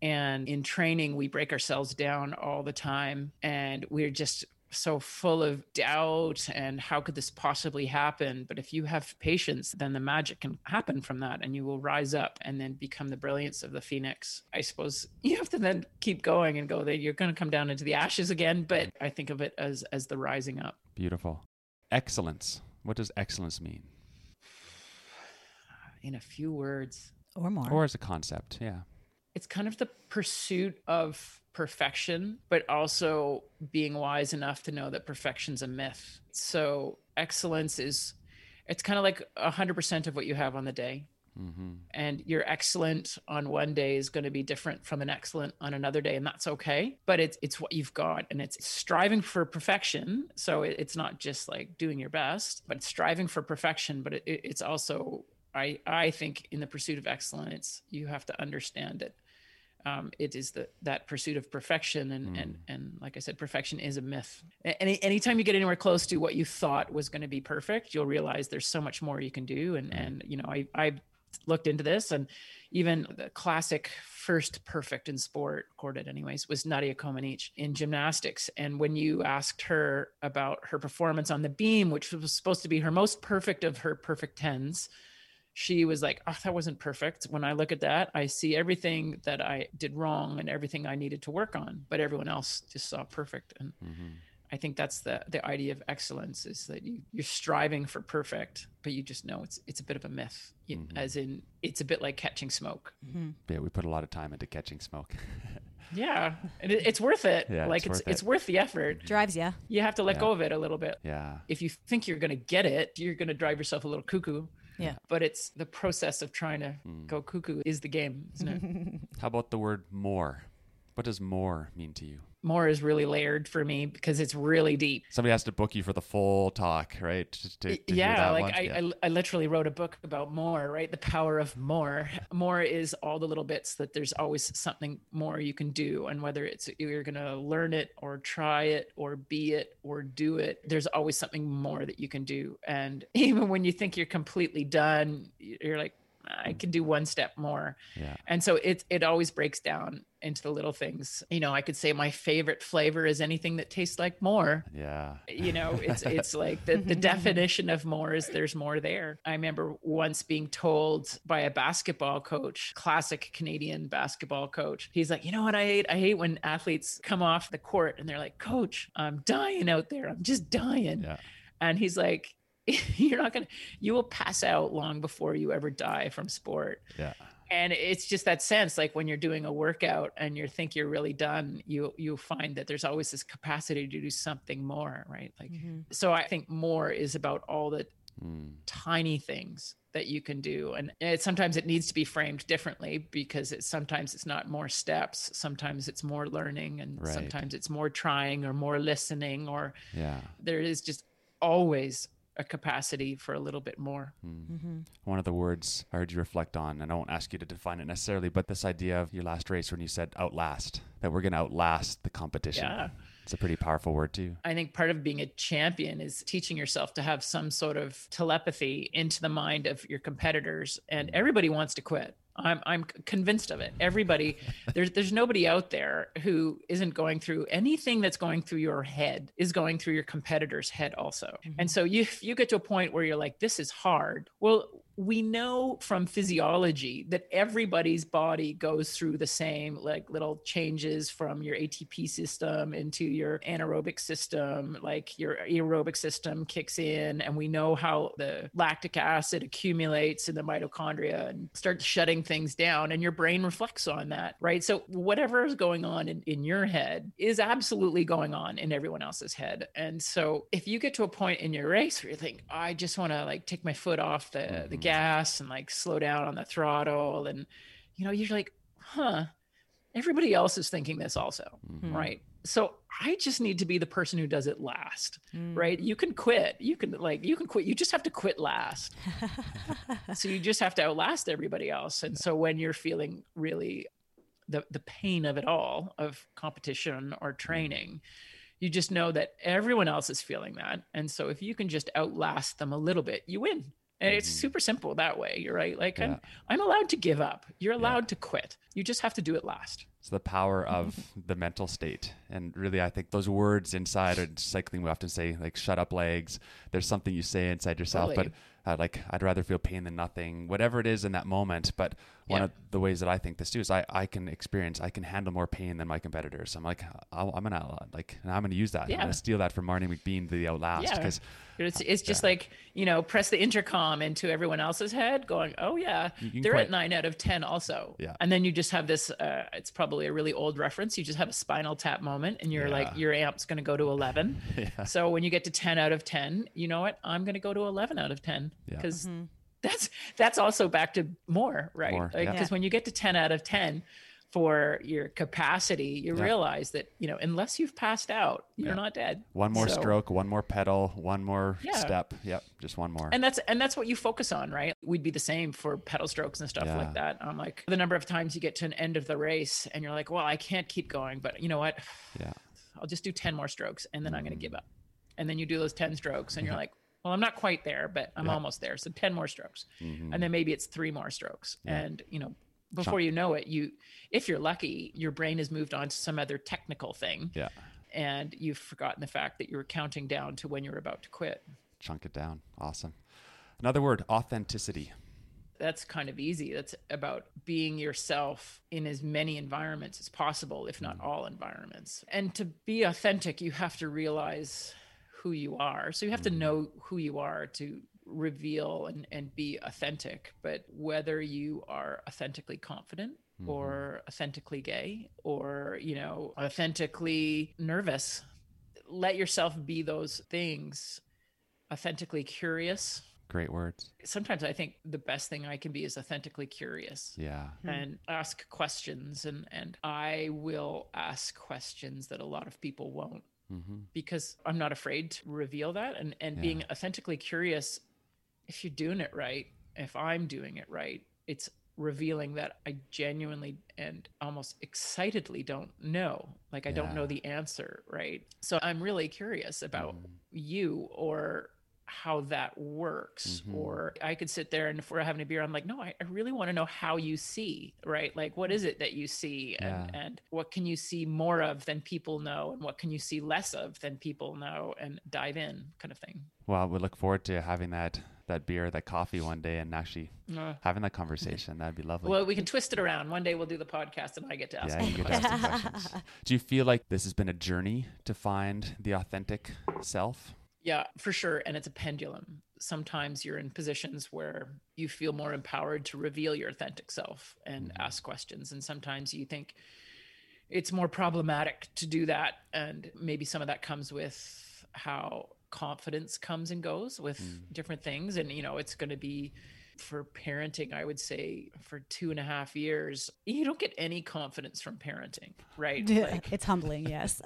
And in training, we break ourselves down all the time and we're just so full of doubt and how could this possibly happen but if you have patience then the magic can happen from that and you will rise up and then become the brilliance of the phoenix i suppose you have to then keep going and go that you're going to come down into the ashes again but i think of it as as the rising up Beautiful. Excellence. What does excellence mean? in a few words Or more. Or as a concept? Yeah. it's kind of the pursuit of perfection, but also being wise enough to know that perfection's a myth. So excellence is, it's kind of like 100% of what you have on the day. Mm-hmm. And your excellent on one day is going to be different from an excellent on another day, and that's okay. But it's it's what you've got, and it's striving for perfection. So it, it's not just like doing your best, but striving for perfection. But it, it, it's also I I think in the pursuit of excellence, you have to understand it. Um, it is the that pursuit of perfection, and and and like I said, perfection is a myth. Any anytime you get anywhere close to what you thought was going to be perfect, you'll realize there's so much more you can do. And and you know, I I looked into this, and even the classic first perfect in sport, recorded anyways, was Nadia Comaneci in gymnastics. And when you asked her about her performance on the beam, which was supposed to be her most perfect of her perfect tens, she was like, oh, that wasn't perfect. When I look at that, I see everything that I did wrong and everything I needed to work on, but everyone else just saw perfect. And Mm-hmm. I think that's the the idea of excellence is that you you're striving for perfect, but you just know it's it's a bit of a myth. You- Mhm. As in, it's a bit like catching smoke. Mhm. Yeah, we put a lot of time into catching smoke. Yeah, and it, it's worth it. Yeah, like it's it's worth it's it. worth the effort. Drives ya. You have to let Yeah. go of it a little bit. yeah. If you think you're going to get it, you're going to drive yourself a little cuckoo. Yeah. But it's the process of trying to Mm. go cuckoo is the game, isn't it? How about the word more? What does more mean to you? More is really layered for me because it's really deep. Somebody has to book you for the full talk, right? To, to yeah like? I, yeah. I i literally wrote a book about more right the power of more more is all the little bits that there's always something more you can do and whether it's you're going to learn it or try it or be it or do it there's always something more that you can do and even when you think you're completely done you're like i can do one step more. Yeah. and so it it always breaks down into the little things. You know i could say my favorite flavor is anything that tastes like more. Yeah. you know it's it's like the, the definition of more is there's more there. I remember once being told by a basketball coach classic canadian basketball coach he's like you know what i hate? I hate when athletes come off the court and they're like coach i'm dying out there. I'm just dying Yeah. and he's like you're not gonna you will pass out long before you ever die from sport Yeah. and it's just that sense like when you're doing a workout and you think you're really done you you find that there's always this capacity to do something more right like Mhm. so i think more is about all the Mm. tiny things that you can do and it, sometimes it needs to be framed differently because it, sometimes it's not more steps sometimes it's more learning and Right. sometimes it's more trying or more listening or Yeah. there is just always a capacity for a little bit more Mm. Mhm. One of the words I heard you reflect on, and I won't ask you to define it necessarily, but this idea of your last race when you said outlast, that we're going to outlast the competition. yeah It's a pretty powerful word, too. I think part of being a champion is teaching yourself to have some sort of telepathy into the mind of your competitors. And everybody wants to quit. I'm I'm convinced of it. Everybody, there's there's nobody out there who isn't going through anything that's going through your head is going through your competitor's head also. Mm-hmm. And so you you get to a point where you're like, this is hard. Well, we know from physiology that everybody's body goes through the same like little changes from your ATP system into your anaerobic system like your aerobic system kicks in and we know how the lactic acid accumulates in the mitochondria and starts shutting things down and your brain reflects on that right so whatever is going on in, in your head is absolutely going on in everyone else's head and so if you get to a point in your race where you think i just want to like take my foot off the the Mhm. Gas and like slow down on the throttle and you know you're like huh everybody else is thinking this also Mhm. right? So i just need to be the person who does it last Mm. right? You can quit. You can like you can quit. You just have to quit last. So you just have to outlast everybody else. And so when you're feeling really the the pain of it all of competition or training you just know that everyone else is feeling that. And so if you can just outlast them a little bit you win And it's super simple that way. You're right. Like Yeah. I'm I'm allowed to give up. You're allowed to quit. You just have to do it last. It's the power of the mental state. And really, I think those words inside are cycling. We often say, like, shut up, legs. There's something you say inside yourself, Totally. but uh, like, I'd rather feel pain than nothing, whatever it is in that moment. But one Yeah. of the ways that I think this too is I, I can experience, I can handle more pain than my competitors. I'm like, I'll, I'm going to, like, and I'm going to use that. Yeah. I'm going to steal that from Marnie McBean, the outlast. Yeah. Because It's it's just like, you know, press the intercom into everyone else's head going, "Oh yeah, they're quite- at 9 out of 10 also." Yeah. And then you just have this uh, it's probably a really old reference. You just have a spinal tap moment and you're Yeah. like your amp's going to go to 11. Yeah. So when you get to 10 out of 10, you know what? I'm going to go to 11 out of 10 Yeah. because that's that's also back to more, right? More, Like yeah. because when you get to 10 out of 10 for your capacity, you Yeah. realize that, you know, unless you've passed out, you're Yeah. not dead. one more So- stroke, one more pedal, one more Yeah. step. Yep. Just one more. and that's and that's what you focus on right we'd be the same for pedal strokes and stuff like that i'm like the number of times you get to an end of the race and you're like well i can't keep going but you know what yeah. i'll just do 10 more strokes and then i'm going to mm. give up and then you do those 10 strokes and you're like well i'm not quite there but i'm Yeah. almost there so 10 more strokes Mhm. and then maybe it's three more strokes Yeah. and you know before you know it you if you're lucky your brain has moved on to some other technical thing yeah. and you've forgotten the fact that you were counting down to when you're about to quit Chunk it down. Awesome. Another word, authenticity. that's kind of easy. That's about being yourself in as many environments as possible, if not all environments. And to be authentic, you have to realize who you are. So you have to mm-hmm. know who you are to reveal and, and be authentic. But whether you are authentically confident mm-hmm. or authentically gay or, you know, authentically nervous, let yourself be those things. Authentically curious, Great words. sometimes I think the best thing I can be is authentically curious Yeah. Hmm. and ask questions and and I will ask questions that a lot of people won't hmm because I'm not afraid to reveal that and and Yeah. being authentically curious if you're doing it right if I'm doing it right it's revealing that I genuinely and almost excitedly don't know like I don't know the answer right so I'm really curious about Mm-hmm. you or how that works Mhm. or i could sit there and if we're having a beer i'm like no i, I really want to know how you see right like what is it that you see and, Yeah. and what can you see more of than people know and what can you see less of than people know and dive in kind of thing Well, we look forward to having that that beer, that coffee one day, and actually Uh, having that conversation. That'd be lovely. well we can twist it around one day we'll do the podcast and i get to ask yeah, you you get to ask questions. Do you feel like this has been a journey to find the authentic self? Yeah, for sure. And it's a pendulum. Sometimes you're in positions where you feel more empowered to reveal your authentic self and mm-hmm. ask questions. And sometimes you think it's more problematic to do that. And maybe some of that comes with how confidence comes and goes with mm. different things. And, you know, it's going to be for parenting, I would say for two and a half years, you don't get any confidence from parenting, right? Like, it's humbling, yes.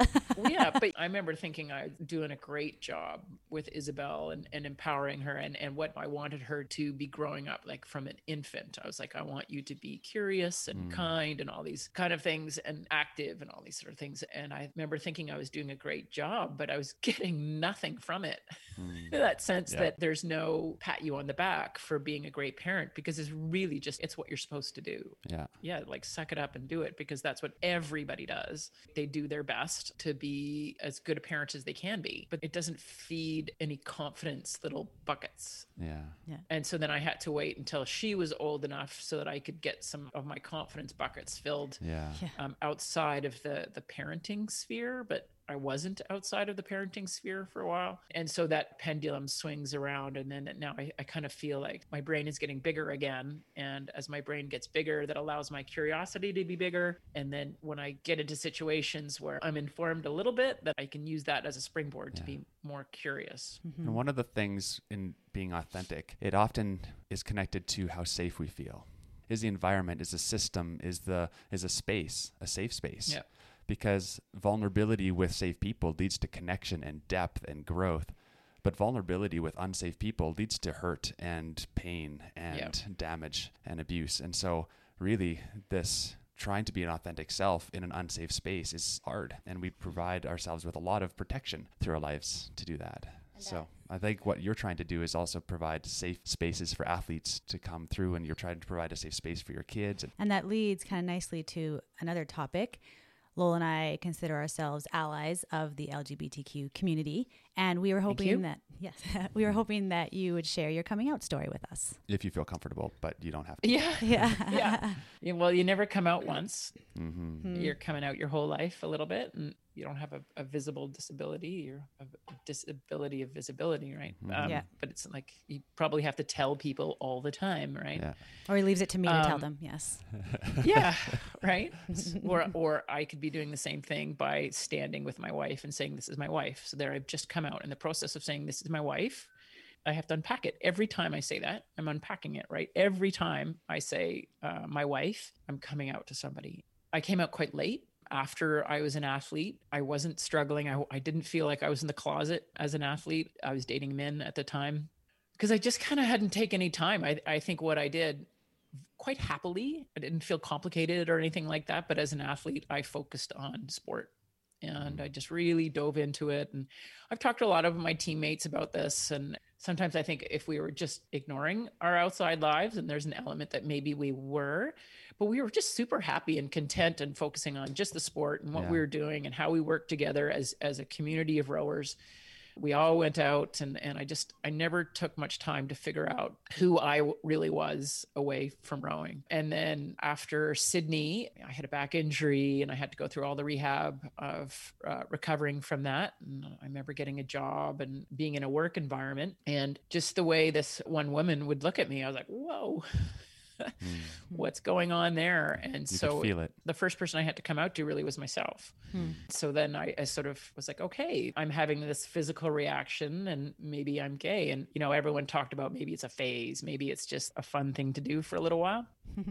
yeah, but I remember thinking I was doing a great job with Isabel and, and empowering her and, and what I wanted her to be growing up like from an infant. I was like, I want you to be curious and mm. kind and all these kind of things and active and all these sort of things. And I remember thinking I was doing a great job, but I was getting nothing from it. Mm. that sense Yeah. that there's no pat you on the back for being a great parent because it's really just it's what you're supposed to do Yeah. yeah, like suck it up and do it because that's what everybody does. They do their best to be as good a parent as they can be, but it doesn't feed any confidence little buckets. Yeah. Yeah. And so then I had to wait until she was old enough so that I could get some of my confidence buckets filled Yeah. Yeah. um, outside of the the parenting sphere, but I wasn't outside of the parenting sphere for a while. And so that pendulum swings around. And then now I, I kind of feel like my brain is getting bigger again. And as my brain gets bigger, that allows my curiosity to be bigger. And then when I get into situations where I'm informed a little bit, that I can use that as a springboard to be more curious. Mm-hmm. And one of the things in being authentic, it often is connected to how safe we feel. Is the environment, is the system, is the is a space, a safe space. Yeah. Because vulnerability with safe people leads to connection and depth and growth. But vulnerability with unsafe people leads to hurt and pain and damage and abuse. And so really this trying to be an authentic self in an unsafe space is hard and we provide ourselves with a lot of protection through our lives to do that So I think what you're trying to do is also provide safe spaces for athletes to come through, and you're trying to provide a safe space for your kids. And that leads kind of nicely to another topic. Lowell and I consider ourselves allies of the LGBTQ community, and we were hoping that yes, we were hoping that you would share your coming out story with us. If you feel comfortable, but you don't have to. Yeah. Yeah, Yeah. yeah. Well, you never come out once. hmm You're coming out your whole life a little bit, and you don't have a, a visible disability. You're a, a disability of visibility, right? Um, Yeah. But it's like you probably have to tell people all the time, right? Yeah. or he leaves it to me to tell Um, them. Yes, yeah right or or i could be doing the same thing by standing with my wife and saying this is my wife so there i've just come out in the process of saying this is my wife i have to unpack it every time i say that i'm unpacking it right every time i say uh, my wife i'm coming out to somebody i came out quite late after I was an athlete, I wasn't struggling. I, I didn't feel like I was in the closet as an athlete. I was dating men at the time because I just kind of hadn't taken any time. I, I think what I did quite happily. I didn't feel complicated or anything like that. But as an athlete, I focused on sport and mm-hmm. I just really dove into it. And I've talked to a lot of my teammates about this. And sometimes I think if we were just ignoring our outside lives, and there's an element that maybe we were, but we were just super happy and content and focusing on just the sport and what Yeah. we were doing and how we worked together as as a community of rowers we all went out and and I just I never took much time to figure out who I w- really was away from rowing. And then after Sydney, I had a back injury and I had to go through all the rehab of uh, recovering from that. And I remember getting a job and being in a work environment and just the way this one woman would look at me, I was like, "Whoa." What's going on there? And You so could feel it. the first person I had to come out to really was myself. Hmm. So then I, I sort of was like, okay, I'm having this physical reaction and maybe I'm gay. And, you know, everyone talked about maybe it's a phase, maybe it's just a fun thing to do for a little while.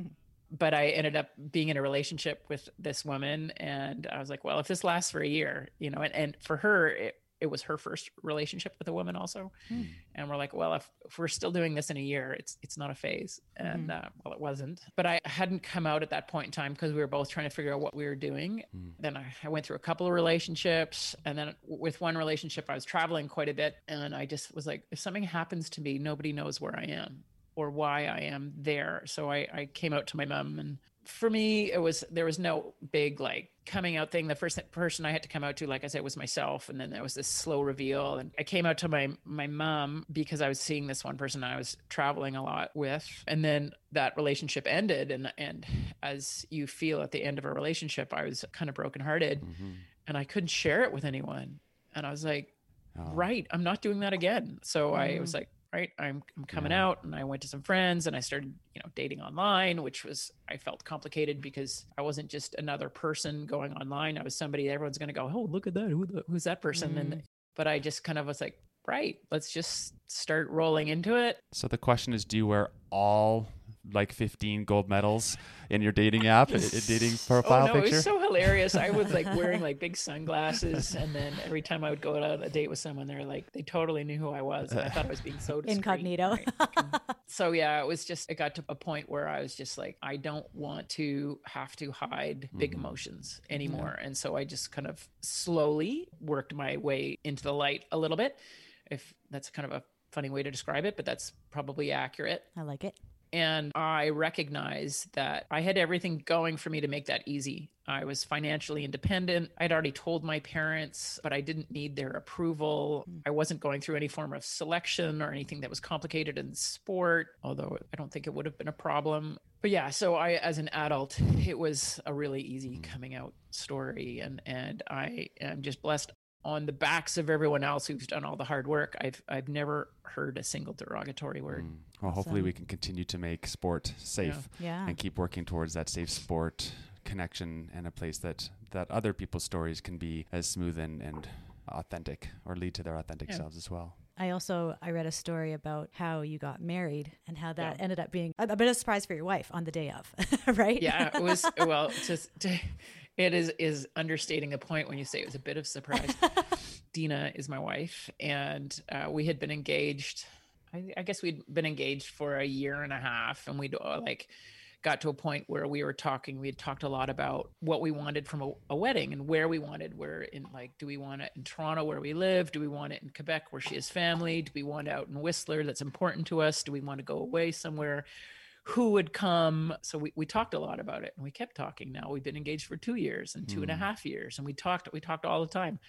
but I ended up being in a relationship with this woman. And I was like, well, if this lasts for a year, you know, and, and for her, it, it was her first relationship with a woman also. Hmm. And we're like, well, if, if we're still doing this in a year, it's it's not a phase. And mm-hmm. uh, well, it wasn't. But I hadn't come out at that point in time because we were both trying to figure out what we were doing. Hmm. Then I, I went through a couple of relationships, and then with one relationship, I was traveling quite a bit, and I just was like, if something happens to me, nobody knows where I am or why I am there. So I, I came out to my mom and for me it was there was no big like coming out thing. The first person i had to come out to like i said was myself and then there was this slow reveal and i came out to my my mom because i was seeing this one person i was traveling a lot with and then that relationship ended and and as you feel at the end of a relationship i was kind of brokenhearted mm-hmm. and i couldn't share it with anyone and i was like Oh. right i'm not doing that again. So i was mm. like right? I'm i'm coming Yeah. out and i went to some friends and i started you know dating online which was i felt complicated because i wasn't just another person going online. I was somebody everyone's going to go oh look at that. Who the, who's that person? And mm-hmm. but i just kind of was like right let's just start rolling into it. So the question is, do you wear all like 15 gold medals in your dating app, i- i- dating profile oh no, it was so hilarious. I was like wearing like big sunglasses, and then every time I would go out on a date with someone, they're like they totally knew who I was. And I thought I was being so discreet, Incognito. right? Um, so yeah, it was just it got to a point where I was just like I don't want to have to hide big emotions anymore, and so I just kind of slowly worked my way into the light a little bit. If that's kind of a funny way to describe it, but that's probably accurate I like it. And I recognized that I had everything going for me to make that easy. I was financially independent. I'd already told my parents, but I didn't need their approval. Hmm. I wasn't going through any form of selection or anything that was complicated in sport, although I don't think it would have been a problem. But yeah, so I as an adult, it was a really easy hmm. coming out story and and I am just blessed on the backs of everyone else who's done all the hard work. I've I've never heard a single derogatory word. Mm. Well, hopefully we can continue to make sport safe Yeah. and keep working towards that safe sport connection and a place that that other people's stories can be as smooth and, and authentic or lead to their authentic Yeah. selves as well. I also I read a story about how you got married and how that Yeah. ended up being a, a bit of a surprise for your wife on the day of, right? yeah it was well just to, it is is understating the point when you say it was a bit of surprise dina is my wife and uh, we had been engaged I, I guess we'd been engaged for a year and a half and we'd uh, like got to a point where we were talking. We had talked a lot about what we wanted from a, a wedding and where we wanted. Where in like, do we want it in Toronto where we live? Do we want it in Quebec where she has family? Do we want it out in Whistler? That's important to us. Do we want to go away somewhere? Who would come. So we, we talked a lot about it and we kept talking. Now we've been engaged for two years and two mm. and a hmm. half years. And we talked, we talked all the time.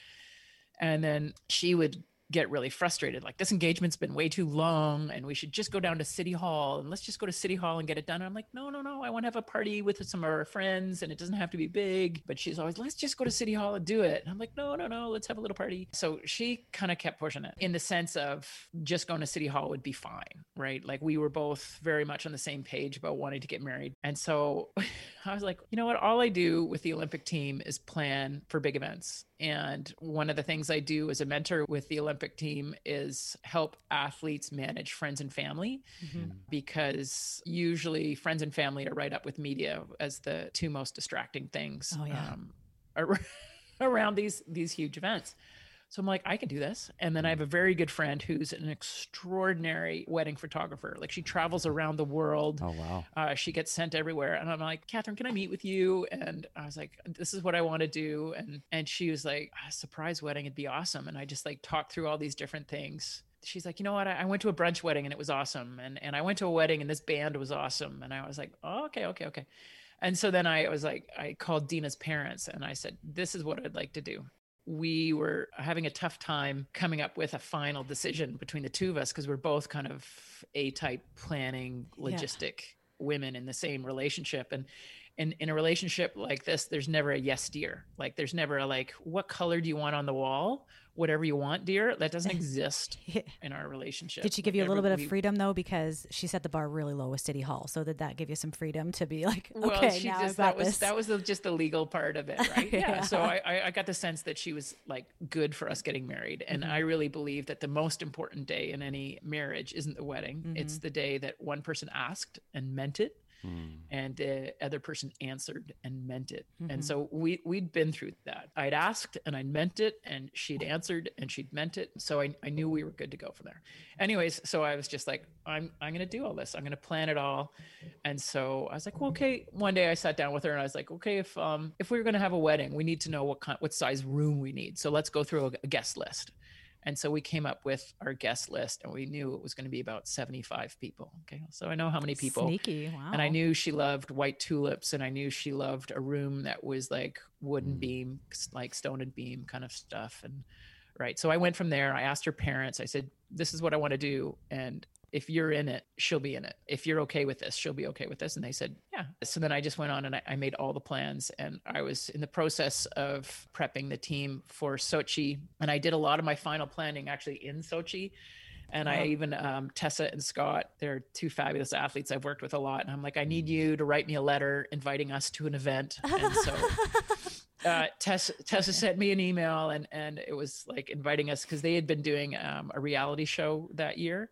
And then she would get really frustrated like this engagement's been way too long and we should just go down to city hall and let's just go to city hall and get it done. And i'm like no no no i want to have a party with some of our friends and it doesn't have to be big. But she's always let's just go to city hall and do it. And i'm like no no no let's have a little party. So she kind of kept pushing it in the sense of just going to city hall would be fine right? Like we were both very much on the same page about wanting to get married. And so i was like you know what? All i do with the olympic team is plan for big events and one of the things I do as a mentor with the Olympic team is help athletes manage friends and family mm-hmm. because usually friends and family are right up with media as the two most distracting things oh, yeah. um, around these these huge events. So I'm like, I can do this. And then I have a very good friend who's an extraordinary wedding photographer. Like she travels around the world. Oh wow. Uh, she gets sent everywhere. And I'm like, Catherine, can I meet with you? And I was like, this is what I want to do. And and she was like, a surprise wedding, it'd be awesome. And I just like talked through all these different things she's like, you know what? I, I, went to a brunch wedding and it was awesome. And and I went to a wedding and this band was awesome. And I was like, oh, okay, okay, okay. And so then I was like, I called Dina's parents and I said, this is what I'd like to do we were having a tough time coming up with a final decision between the two of us because we're both kind of A type planning, logistic yeah. women in the same relationship. And in, in a relationship like this, there's never a yes, dear. Like, there's never a like, what color do you want on the wall? Whatever you want, dear. That doesn't exist in our relationship. Did she give you a little bit of freedom though, because she set the bar really low with City Hall? So did that give you some freedom to be like, okay, she now just, that was this. that was the, just the legal part of it, right? yeah. yeah. So I, I got the sense that she was like good for us getting married, and mm-hmm. I really believe that the most important day in any marriage isn't the wedding; mm-hmm. it's the day that one person asked and meant it, Mm. And the other person answered and meant it. Mm-hmm. And so we we'd been through that. I'd asked and I meant it, and she'd answered and she'd meant it. So I, I knew we were good to go from there. Anyways, so I was just like, I'm I'm gonna do all this. I'm gonna plan it all. And so I was like, well, okay. One day I sat down with her and I was like, okay, if um if we were gonna have a wedding, we need to know what kind what size room we need. So let's go through a, a guest list. And so we came up with our guest list and we knew it was going to be about 75 people. Okay. So I know how many people. Sneaky. Wow. And I knew she loved white tulips and I knew she loved a room that was like wooden mm. beam, like stone and beam kind of stuff. And right. So I went from there. I asked her parents, I said, this is what I want to do. And if you're in it, she'll be in it. If you're okay with this, she'll be okay with this. And they said, yeah. So then I just went on and I, I, made all the plans. And I was in the process of prepping the team for Sochi. And I did a lot of my final planning actually in Sochi. And I even, um, Tessa and Scott, they're two fabulous athletes I've worked with a lot. And I'm like, I need you to write me a letter inviting us to an event. And so uh, Tessa, Tessa sent me an email and, and it was like inviting us because they had been doing um, a reality show that year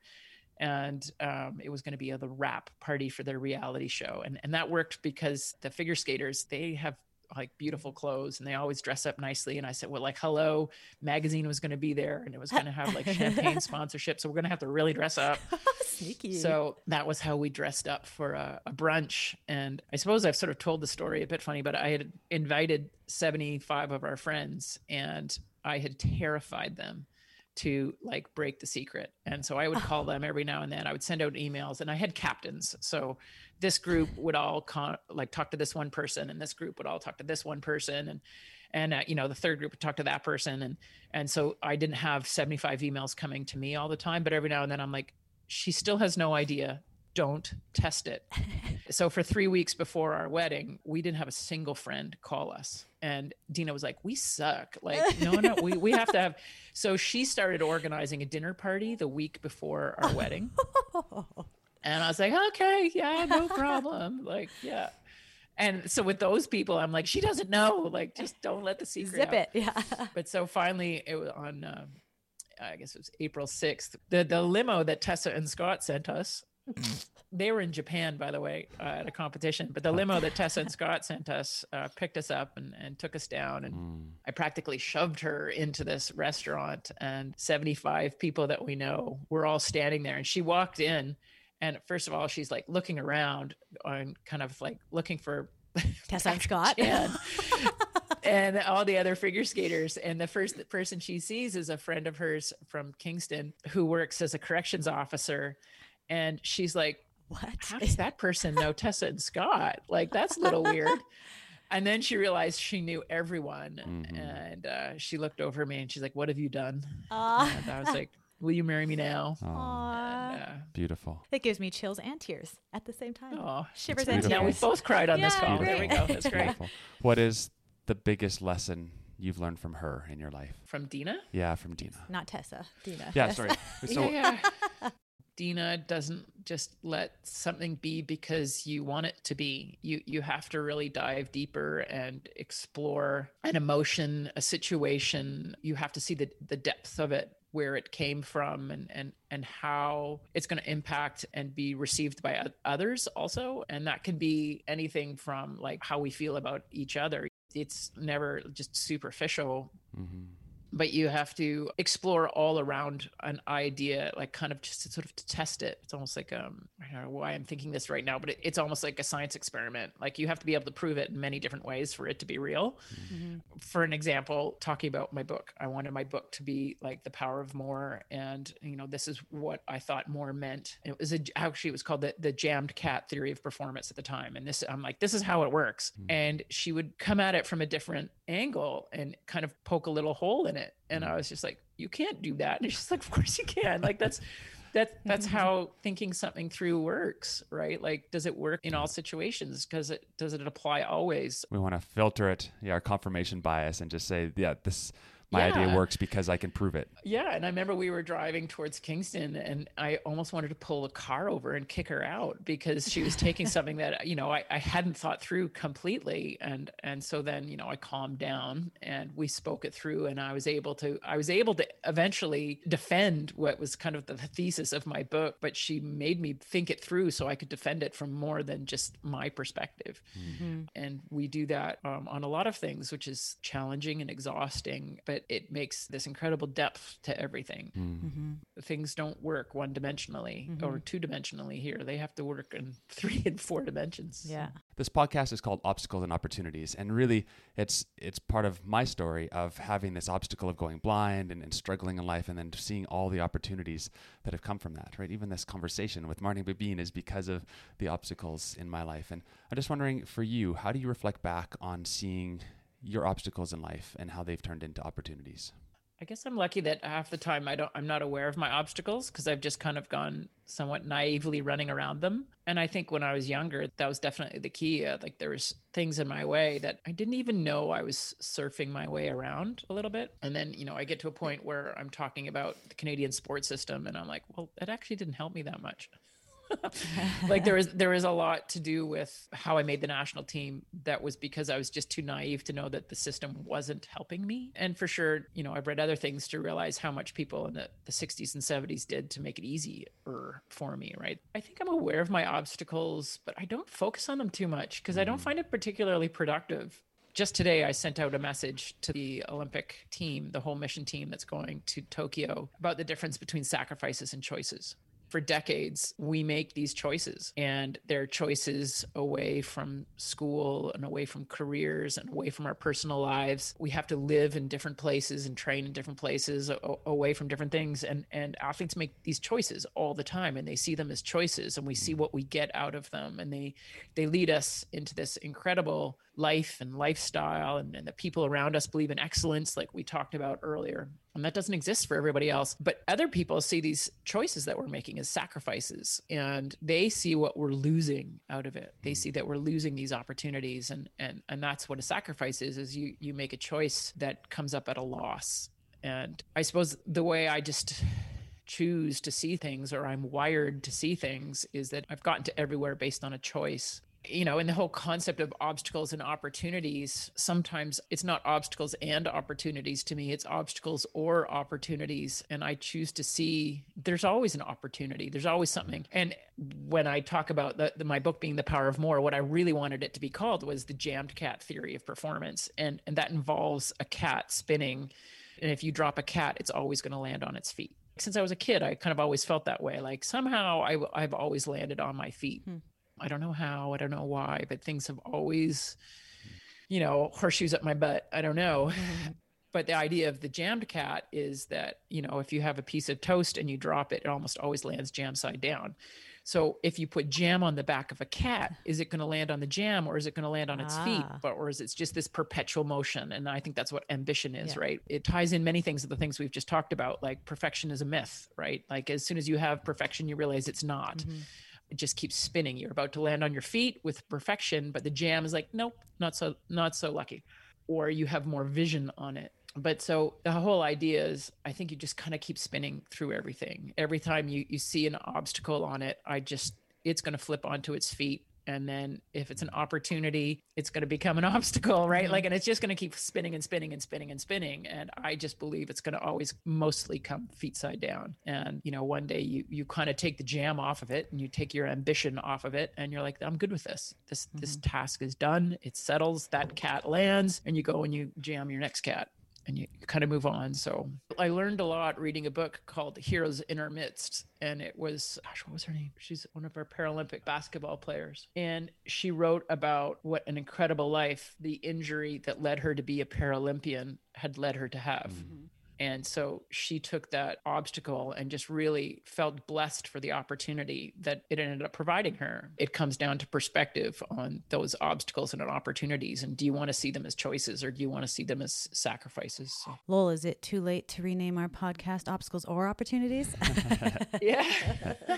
and um, it was going to be a, the wrap party for their reality show and and that worked because the figure skaters they have like beautiful clothes and they always dress up nicely and i said well like hello magazine was going to be there and it was going to have like champagne sponsorship so we're going to have to really dress up. Sneaky. So that was how we dressed up for a, a, brunch and i suppose i've sort of told the story a bit funny but i had invited 75 of our friends and i had terrified them to like break the secret. And so I would call them every now and then. I would send out emails and I had captains. So this group would all con- like talk to this one person and this group would all talk to this one person and and uh, you know the third group would talk to that person and and so I didn't have 75 emails coming to me all the time, but every now and then I'm like she still has no idea don't test it. so for three weeks before our wedding, we didn't have a single friend call us. And Dina was like, we suck. Like, no, no, we, we have to have. So she started organizing a dinner party the week before our wedding. and I was like, okay, yeah, no problem. like, yeah. And so with those people, I'm like, she doesn't know. Like, just don't let the secret zip out. it. Yeah. But so finally, it was on. Uh, I guess it was April 6th. The the limo that Tessa and Scott sent us they were in Japan, by the way, uh, at a competition. But the limo that Tessa and Scott sent us uh, picked us up and, and took us down. And mm. I practically shoved her into this restaurant. And 75 people that we know were all standing there. And she walked in And first of all, she's like looking around and kind of like looking for Tessa and Scott. and, and all the other figure skaters. And the first person she sees is a friend of hers from Kingston who works as a corrections officer. And she's like, What? How does that person know Tessa and Scott? Like, that's a little weird. And then she realized she knew everyone. Mhm. And uh, she looked over me and she's like, What have you done? Aw. And I was like, Will you marry me now? Oh, And, uh, beautiful. That gives me chills and tears at the same time. oh, Shivers and tears. yeah, we both cried on this Yeah, call. There we go. That's great. What is the biggest lesson you've learned from her in your life? From Dina? Yeah, from Dina. Not Tessa. Dina. Yeah, Yes. sorry. So yeah, yeah. Dina doesn't just let something be because you want it to be. You you have to really dive deeper and explore an emotion, a situation. You have to see the the depth of it, where it came from, and and and how it's going to impact and be received by others also. And that can be anything from like how we feel about each other. It's never just superficial Mhm. But you have to explore all around an idea like kind of just to sort of to test it. It's almost like um i don't know why i'm thinking this right now but it, it's almost like a science experiment. Like you have to be able to prove it in many different ways for it to be real. Mhm. for an example talking about my book i wanted my book to be like the power of more and you know this is what i thought more meant. It was a, actually it was called the, the jammed cat theory of performance at the time and this i'm like this is how it works. And she would come at it from a different angle and kind of poke a little hole in it and mm-hmm. i was just like you can't do that. And she's like of course you can. Like that's that that's mm-hmm. how thinking something through works right? Like does it work in all mm-hmm. situations? Because it does it apply always? We want to filter it, yeah, our confirmation bias, and just say, yeah, this my idea works because I can prove it. Yeah, and I remember we were driving towards Kingston, and I almost wanted to pull the car over and kick her out because she was taking something that you know I, I hadn't thought through completely, and and so then you know I calmed down and we spoke it through, and I was able to I was able to eventually defend what was kind of the thesis of my book, but she made me think it through so I could defend it from more than just my perspective, Mhm. and we do that um, on a lot of things, which is challenging and exhausting, but it makes this incredible depth to everything Mm. Mhm. things don't work one dimensionally Mhm. or two dimensionally here. They have to work in three and four dimensions. Yeah. This podcast is called Obstacles and Opportunities, and really, it's it's part of my story of having this obstacle of going blind and, and struggling in life, and then seeing all the opportunities that have come from that. Right, even this conversation with Marnie McBean is because of the obstacles in my life. And I'm just wondering, for you, how do you reflect back on seeing your obstacles in life and how they've turned into opportunities? I guess I'm lucky that half the time I don't I'm not aware of my obstacles because I've just kind of gone somewhat naively running around them. And I think when I was younger, that was definitely the key. Uh, like there was things in my way that I didn't even know I was surfing my way around a little bit. And then, you know, I get to a point where I'm talking about the Canadian sports system and I'm like, well, it actually didn't help me that much. like there was there was a lot to do with how I made the national team that was because I was just too naive to know that the system wasn't helping me. And for sure, you know, I've read other things to realize how much people in the, the 60s and 70s did to make it easier for me, right? I think I'm aware of my obstacles, but I don't focus on them too much because I don't mm. find it particularly productive. Just today, I sent out a message to the Olympic team, the whole mission team that's going to Tokyo, about the difference between sacrifices and choices for decades, we make these choices, and they're choices away from school and away from careers and away from our personal lives. We have to live in different places and train in different places, a- away from different things. And and athletes make these choices all the time, and they see them as choices, and we see mm. what we get out of them, and they they lead us into this incredible life and lifestyle, and, and the people around us believe in excellence, like we talked about earlier. And that doesn't exist for everybody else. But other people see these choices that we're making as sacrifices and they see what we're losing out of it. They hmm. see that we're losing these opportunities and and and that's what a sacrifice is is you you make a choice that comes up at a loss. And I suppose the way I just choose to see things or I'm wired to see things is that I've gotten to everywhere based on a choice you know, in the whole concept of obstacles and opportunities, sometimes it's not obstacles and opportunities to me, it's obstacles or opportunities. And I choose to see there's always an opportunity, there's always something. And when I talk about the, the, my book being The Power of More, what I really wanted it to be called was the jammed cat theory of performance. And, and that involves a cat spinning. And if you drop a cat, it's always going to land on its feet Since I was a kid, I kind of always felt that way. Like somehow I, I've always landed on my feet. Hmm. I don't know how, I don't know why, but things have always, you know, horseshoes up my butt. I don't know. but the idea of the jammed cat is that you know if you have a piece of toast and you drop it it almost always lands jam side down so if you put jam on the back of a cat is it going to land on the jam or is it going to land on its feet Ah. but or is it just this perpetual motion and i think that's what ambition is Yeah. right it ties in many things of the things we've just talked about like perfection is a myth right like as soon as you have perfection you realize it's not Mhm. It just keeps spinning. You're about to land on your feet with perfection but the jam is like nope not so not so lucky. Or you have more vision on it. But so the whole idea is i think you just kind of keep spinning through everything. Every time you you see an obstacle on it i just it's going to flip onto its feet and then if it's an opportunity it's going to become an obstacle right? Mhm. like and it's just going to keep spinning and spinning and spinning and spinning. And i just believe it's going to always mostly come feet side down. And you know one day you you kind of take the jam off of it and you take your ambition off of it and you're like i'm good with this. This this task is done. It settles. That cat lands. And you go and you jam your next cat and you kind of move on. So I learned a lot reading a book called Heroes in Our Midst. And it was, gosh, what was her name? She's one of our Paralympic basketball players. And she wrote about what an incredible life the injury that led her to be a Paralympian had led her to have. Mm-hmm. Mm-hmm. And so she took that obstacle and just really felt blessed for the opportunity that it ended up providing her. It comes down to perspective on those obstacles and opportunities. And do you want to see them as choices or do you want to see them as sacrifices? So, Lowell, is it too late to rename our podcast Obstacles or Opportunities? yeah.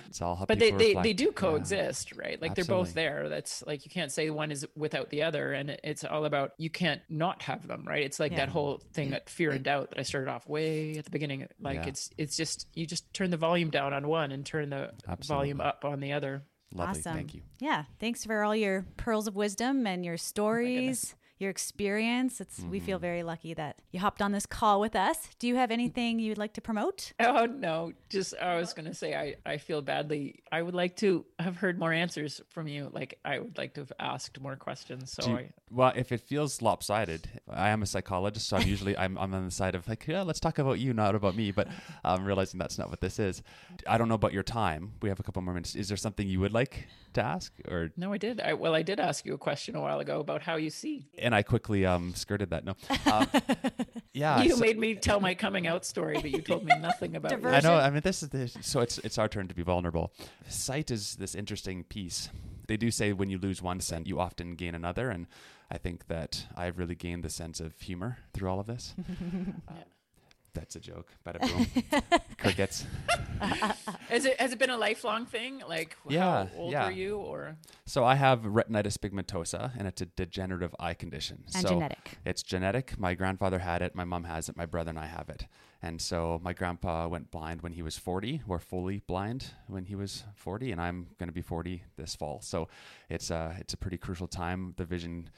It's all but they, they, they do Yeah. coexist, right? Like they're both there. That's like you can't say one is without the other. And it's all about you can't not have them, right? It's like Yeah. that whole thing that fear and doubt that I started off way at the beginning. Like Yeah. it's it's just you just turn the volume down on one and turn the volume up on the other. Lovely. awesome. Thank you. Yeah. Thanks for all your pearls of wisdom and your oh stories, your experience. It's we feel Mm-hmm. very lucky that you hopped on this call with us. Do you have anything you'd like to promote? Oh no, just I was gonna say I, I feel badly. I would like to have heard more answers from you. Like I would like to have asked more questions. So you- I, well, if it feels lopsided, I am a psychologist, so I'm usually I'm, I'm on the side of like, yeah, let's talk about you, not about me. But I'm realizing that's not what this is. I don't know about your time. We have a couple more minutes. Is there something you would like to ask, or no, I did. I well, I did ask you a question a while ago about how you see. and I quickly um skirted that. No, um, yeah. you so- made me tell my coming out story, but you told me nothing about Diverse. I know. I mean, this is the, so it's it's our turn to be vulnerable. Sight is this interesting piece. They do say when you lose one sense, you often gain another, and I think that I've really gained the sense of humor through all of this. Uh, that's a joke. Bada boom. Crickets. Has it has it been a lifelong thing? Like Yeah, how old yeah. were you? Or So I have retinitis pigmentosa, and it's a degenerative eye condition. And so genetic. It's genetic. My grandfather had it. My mom has it. My brother and I have it. And so my grandpa went blind when he was 40, or fully blind when he was 40, and I'm going to be 40 this fall. So it's a it's a pretty crucial time. The vision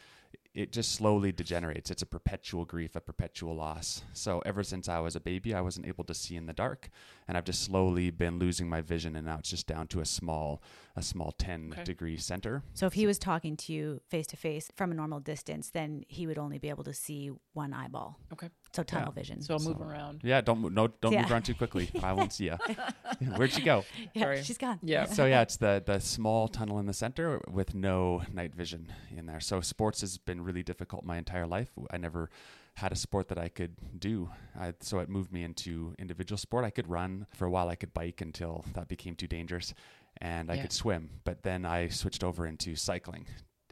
it just slowly degenerates. It's a perpetual grief, a perpetual loss. So ever since I was a baby, I wasn't able to see in the dark, and I've just slowly been losing my vision, and now it's just down to a small, a small 10 Okay. degree center. So if he was talking to you face to face from a normal distance, then he would only be able to see one eyeball. okay, So tunnel Yeah. vision. so I'll move So- around. Yeah, don't mo- no, don't move around too quickly. I won't see you. Where'd she go? yeah, Sorry. she's gone. Yeah. So yeah, it's the the small tunnel in the center with no night vision in there. So sports has been really difficult my entire life. I never had a sport that I could do. I, so it moved me into individual sport. I could run for a while. I could bike until that became too dangerous, and I Yeah. could swim. But then I switched over into cycling.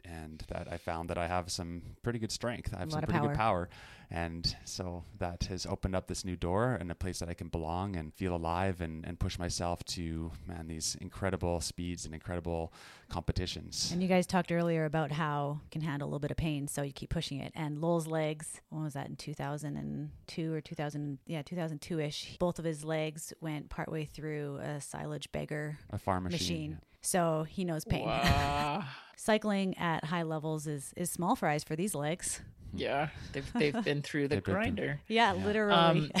And that I found that I have some pretty good strength. I have some pretty good power. And so that has opened up this new door and a place that I can belong and feel alive and, and push myself to, man, these incredible speeds and incredible competitions. And you guys talked earlier about how you can handle a little bit of pain, so you keep pushing it. And Lowell's legs, when was that in 2002 or 2000? Yeah, 2002 ish. Both of his legs went partway through a silage bagger a farm machine. machine. So he knows pain. Wow. Cycling at high levels is, is small fries for these legs. yeah, they've they've been through the They've been through- grinder. Yeah, Yeah. literally. Um,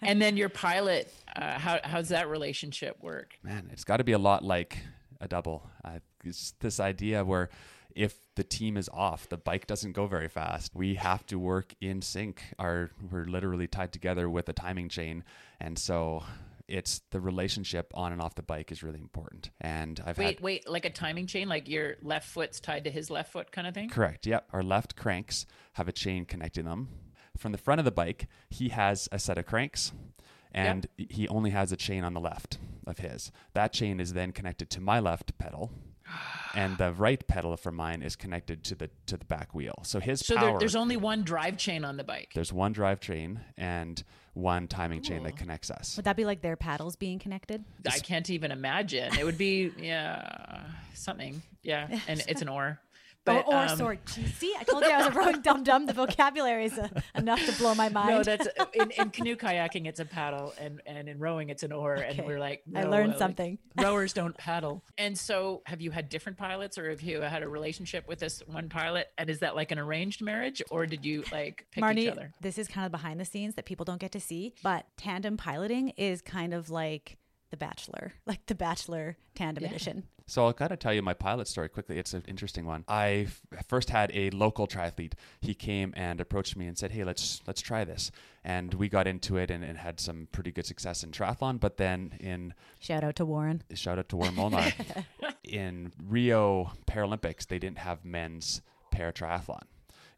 and then your pilot, uh, how how's that relationship work? Man, it's got to be a lot like a double. Uh, it's this idea where if the team is off, the bike doesn't go very fast. We have to work in sync. Our we're literally tied together with a timing chain, and so it's the relationship on and off the bike is really important. And I've Wait, had wait, like a timing chain, like your left foot's tied to his left foot kind of thing? correct. Yep, our left cranks have a chain connecting them. From the front of the bike, he has a set of cranks, and he only has a chain on the left of his. That chain is then connected to my left pedal. And the right pedal for mine is connected to the to the back wheel. So his So power. there, there's only one drive chain on the bike. There's one drive chain and one timing chain that connects us. Would that be like their paddles being connected? I can't even imagine. It would be yeah something. Yeah, and it's an oar. But, or, or um, sword. See, I told you I was a rowing dum dum. The vocabulary is uh, enough to blow my mind. No, that's in, in canoe kayaking. It's a paddle, and and in rowing, it's an oar. And we're like, I learned like, something. rowers don't paddle. And so, have you had different pilots, or have you had a relationship with this one pilot? And is that like an arranged marriage, or did you like pick Marnie, each other? this is kind of behind the scenes that people don't get to see, but tandem piloting is kind of like The Bachelor, like The Bachelor Tandem Yeah. Edition. So I'll kind of tell you my pilot story quickly. It's an interesting one. I f- first had a local triathlete. He came and approached me and said, "Hey, let's let's try this." And we got into it and, and had some pretty good success in triathlon. But then in Shout out to Warren. shout out to Warren Molnar in Rio Paralympics, they didn't have men's para triathlon.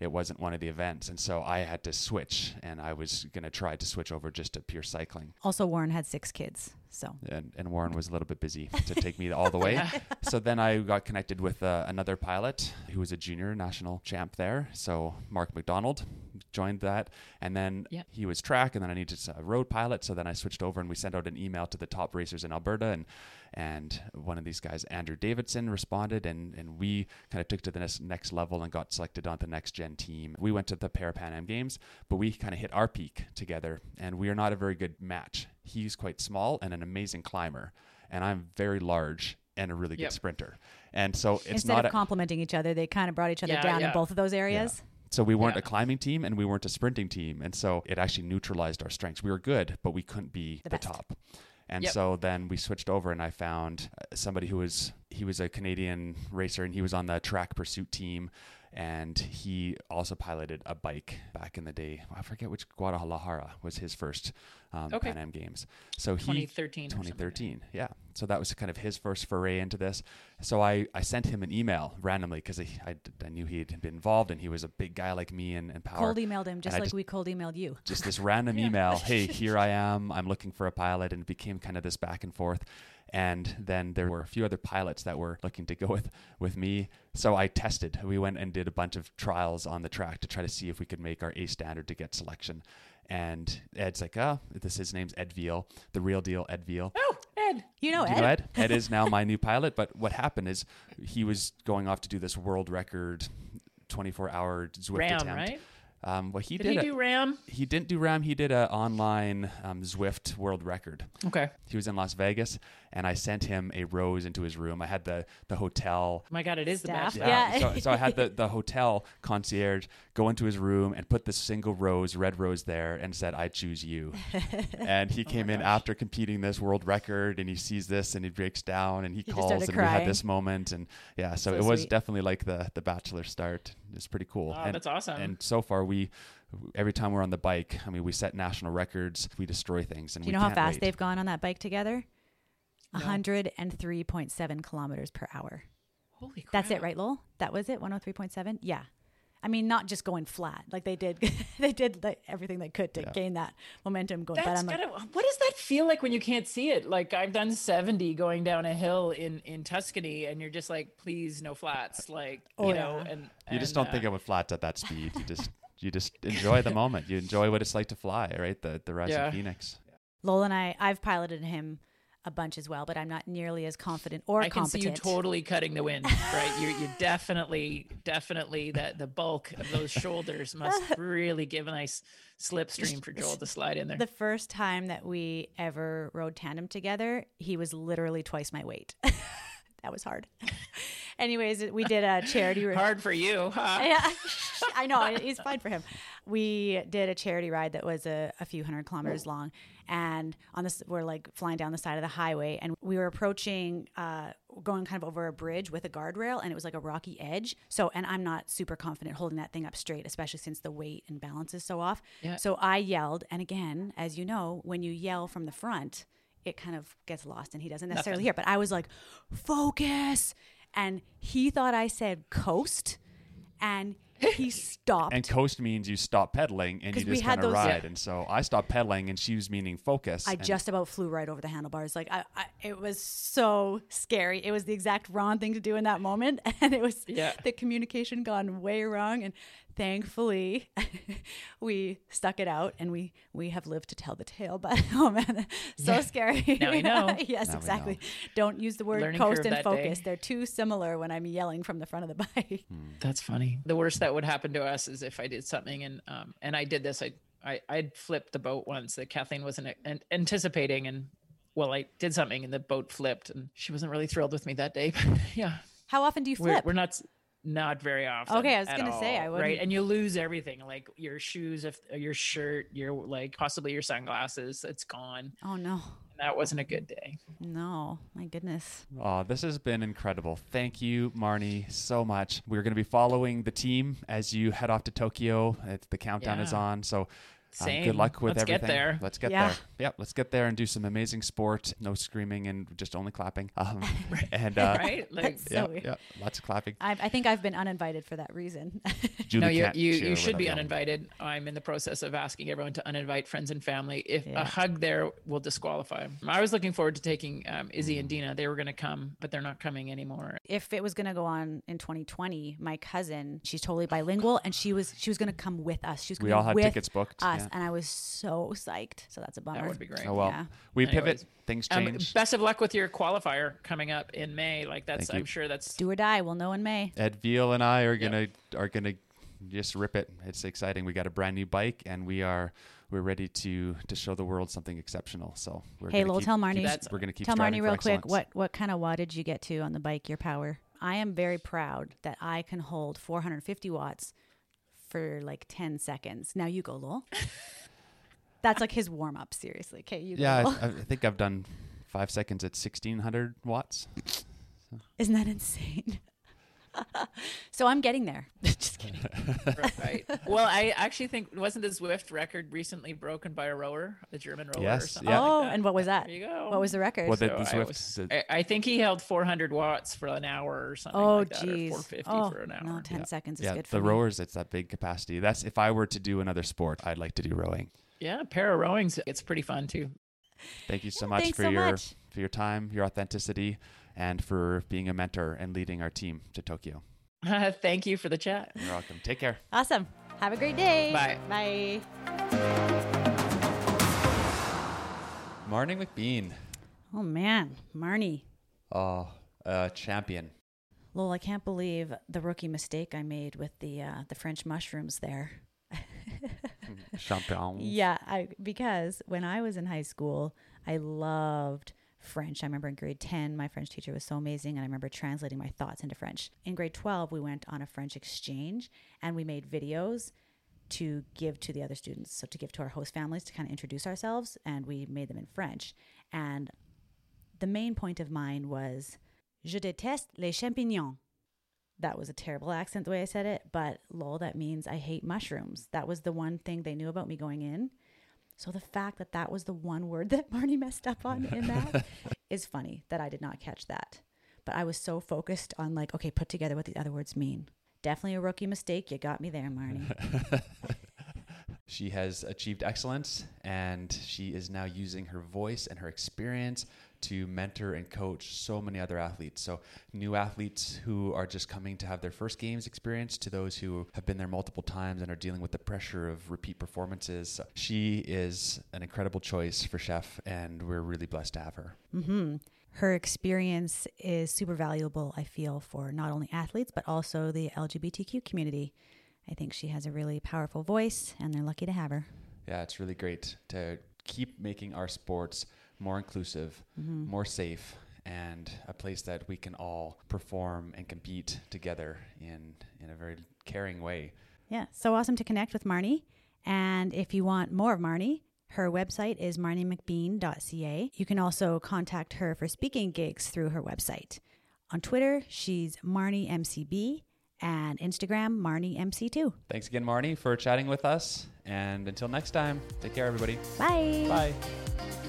It wasn't one of the events, and so I had to switch, and I was going to try to switch over just to pure cycling. Also, Warren had six kids, so and, and Warren was a little bit busy to take me all the way. so then I got connected with uh, another pilot who was a junior national champ there. So Mark McDonald joined that, and then Yeah. he was track, and then I needed a road pilot. So then I switched over, and we sent out an email to the top racers in Alberta, and and one of these guys, Andrew Davidson, responded, and and we kind of took to the next, next level and got selected on the next gen team. We went to the Parapan Am Games, but we kind of hit our peak together, and we are not a very good match. He's quite small and an amazing climber, and I'm very large and a really good sprinter. And so it's instead not of a, complimenting each other, they kind of brought each other Yeah, down in both of those areas. so we weren't Yeah. a climbing team and we weren't a sprinting team, and so it actually neutralized our strengths. We were good, but we couldn't be The the, top. And Yep. so then we switched over, and I found uh, somebody who was he was a Canadian racer, and he was on the track pursuit team, and he also piloted a bike back in the day. I forget which Guadalajara was his first um, Okay. Pan Am Games. So he 2013 or 2013, yeah. So that was kind of his first foray into this. So I, I sent him an email randomly because I, I, I knew he had been involved and he was a big guy like me and, and power. Cold emailed him just I like just- we cold emailed you. just this random Yeah. email hey here i am i'm looking for a pilot and it became kind of this back and forth and then there were a few other pilots that were looking to go with with me so i tested we went and did a bunch of trials on the track to try to see if we could make our a standard to get selection and ed's like oh this his name's ed veal the real deal ed veal Oh, Ed. You know, do you Ed. know Ed? Ed is now my new pilot. But what happened is he was going off to do this world record 24 hour Zwift RAAM, attempt. right? Um, well, he Did did. he a- do RAAM? he didn't do RAAM. He did an online um, Zwift world record. Okay. He was in Las Vegas, and I sent him a rose into his room. I had the the hotel. Oh My God, it is the Staff. best. Yeah. so, so I had the, the hotel concierge go into his room and put the single rose, red rose there, and said, "I choose you." and Oh he came in after competing this world record, and he sees this, and he breaks down, and he, just calls, started and we had this moment, and yeah, so, So it was sweet. definitely like the the Bachelor start. It's pretty cool. Oh, and, that's awesome. And so far, we every time we're on the bike, I mean, we set national records, we destroy things, and Do you we know how fast wait. they've gone on that bike together? No. 103.7 kilometers per hour. Holy crap. That's it, right, Lowell? That was it. 103.7. Yeah. I mean, not just going flat. Like they did, they did like everything they could to Yeah. gain that momentum going. but That's I'm like, gotta, what does that feel like when you can't see it? Like I've done 70 going down a hill in, in Tuscany and you're just like, please no flats. Like, Oh, you know, and, You just don't think uh, of it flats at that speed. You just you just enjoy the moment. You enjoy what it's like to fly, right? The the rising Yeah. phoenix. Lowell and I, I've piloted him a bunch as well, but I'm not nearly as confident or I can see you totally cutting the wind, right? You're, you're definitely, definitely that the bulk of those shoulders must really give a nice slipstream for Joel to slide in there. the first time that we ever rode tandem together, he was literally twice my weight. that was hard. Anyways, we did a charity. Ride. hard for you, huh? yeah, I know it's fine for him. We did a charity ride that was a, a few hundred kilometers long, and on this, we're like flying down the side of the highway, and we were approaching, uh, going kind of over a bridge with a guardrail, and it was like a rocky edge. So, and I'm not super confident holding that thing up straight, especially since the weight and balance is so off. Yeah. So I yelled, and again, as you know, when you yell from the front. It kind of gets lost and he doesn't necessarily hear. But I was like, focus. And he thought I said coast and he stopped. And coast means you stop pedaling and you just kind of ride. And so I stopped pedaling and she was meaning focus. I just about flew right over the handlebars. Like I, I, it was so scary. It was the exact wrong thing to do in that moment, and it was Yeah. the communication gone way wrong. And thankfully, we stuck it out, and we we have lived to tell the tale. But oh man, so scary. Now we know. yes, Now exactly. know. Don't use the word Learning coast and focus. day. They're too similar when I'm yelling from the front of the bike. That's funny. The worst that would happen to us is if I did something and um and I did this. I I I'd flipped the boat once that Kathleen wasn't an- anticipating and well I did something and the boat flipped and she wasn't really thrilled with me that day. But yeah, How often do you we're, flip? we're not s- not very often. Okay, I was gonna say, I all, wouldn't- right, and you lose everything like your shoes, if uh, your shirt, your like possibly your sunglasses. It's gone. oh no, that wasn't a good day. no, my goodness. Oh, this has been incredible. Thank you, Marnie, so much. We're going to be following the team as you head off to Tokyo. It's, the countdown is on. So um, Same. good luck with Let's get everything. there. Let's get Yeah. there. Yep, let's get there and do some amazing sport. No screaming and just only clapping. Um, and uh, right? Like That's yeah, so weird. yeah, lots of clapping. I, I think I've been uninvited for that reason. Julie no, you you, you should be yelling. uninvited. I'm in the process of asking everyone to uninvite friends and family. If Yeah. a hug there will disqualify. I was looking forward to taking um, Izzy and Dina. They were going to come, but they're not coming anymore. if it was going to go on in 2020, my cousin, she's totally bilingual, and she was she was going to come with us. She was We gonna all had tickets booked, Us, yeah. and I was so psyched. So that's a bummer. That would be great. Oh, well. Yeah. We Anyways, pivot. Things change. Um, change. best of luck with your qualifier coming up in May. Like that's, Thank you. I'm sure that's Do or die. We'll know in May. Ed Veal and I are gonna are gonna just rip it. It's exciting. We got a brand new bike, and we are we're ready to to show the world something exceptional. So we're Hey, gonna Lowell, keep- tell keep- Marnie. That's- we're gonna keep Tell striving Marnie for real quick excellence. what what kind of wattage did you get to on the bike. Your power. I am very proud that I can hold 450 watts for like 10 seconds. Now you go, Lowell. That's like his warm up. Seriously. Okay, you go. Yeah, I, I think I've done five seconds at sixteen hundred watts. Isn't that insane? so I'm getting there. Just kidding. right. Well, I actually think wasn't the Zwift record recently broken by a rower, a German rower or Yes, something? yeah. like Oh, that? and what was that? There you go. What was the record? Well, the- So I, Zwift- was- the- I, I think he held 400 watts for an hour or something oh, like that, or geez. 450 Oh, for an hour. no, 10 Yeah. seconds is yeah, good for the me. rowers, it's that big capacity. That's if I were to do another sport, I'd like to do rowing. Yeah, para rowing's it's pretty fun too. Thank you so Yeah, much for so your much. for your time, your authenticity, and for being a mentor and leading our team to Tokyo. Thank you for the chat. You're welcome. Take care. Awesome. Have a great day. Bye. Bye. Marnie McBean. Oh, man. Marnie. Oh, uh, champion. Lowell, I can't believe the rookie mistake I made with the uh, the French mushrooms there. Champion. Yeah, I because when I was in high school, I loved French. I remember in grade 10, my French teacher was so amazing, and I remember translating my thoughts into French. In grade 12, we went on a French exchange and we made videos to give to the other students, so to give to our host families to kind of introduce ourselves, and we made them in French. And the main point of mine was Je déteste les champignons. That was a terrible accent the way I said it, but lol, that means I hate mushrooms. That was the one thing they knew about me going in. So the fact that that was the one word that Marnie messed up on in that is funny that I did not catch that. But I was so focused on like, okay, put together what the other words mean. Definitely a rookie mistake. You got me there, Marnie. She has achieved excellence and she is now using her voice and her experience to mentor and coach so many other athletes. So, new athletes who are just coming to have their first games experience to those who have been there multiple times and are dealing with the pressure of repeat performances. She is an incredible choice for Chef, and we're really blessed to have her. hmm Her experience is super valuable, I feel, for not only athletes, but also the LGBTQ community. I think she has a really powerful voice, and they're lucky to have her. Yeah, it's really great to keep making our sports more inclusive, mm-hmm. more safe, and a place that we can all perform and compete together in in a very caring way. Yeah, so awesome to connect with Marnie. And if you want more of Marnie, her website is marniemcbean.ca. You can also contact her for speaking gigs through her website. On Twitter, she's MarnieMCB, and Instagram, MarnieMC2. Thanks again, Marnie, for chatting with us. And until next time, take care, everybody. Bye. Bye.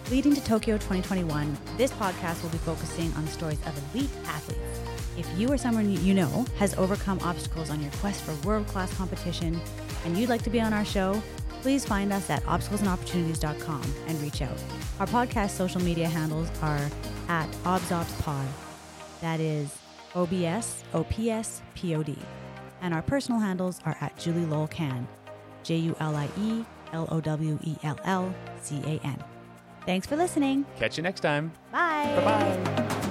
Leading to Tokyo 2021, this podcast will be focusing on the stories of elite athletes. If you or someone you know has overcome obstacles on your quest for world class competition and you'd like to be on our show, please find us at obstaclesandopportunities.com and reach out. Our podcast social media handles are at ObsObsPod. That is OBS, OPS, POD. And our personal handles are at Julie Lowell Can, J U L I E L O W E L L C A N. Thanks for listening. Catch you next time. Bye. Bye bye.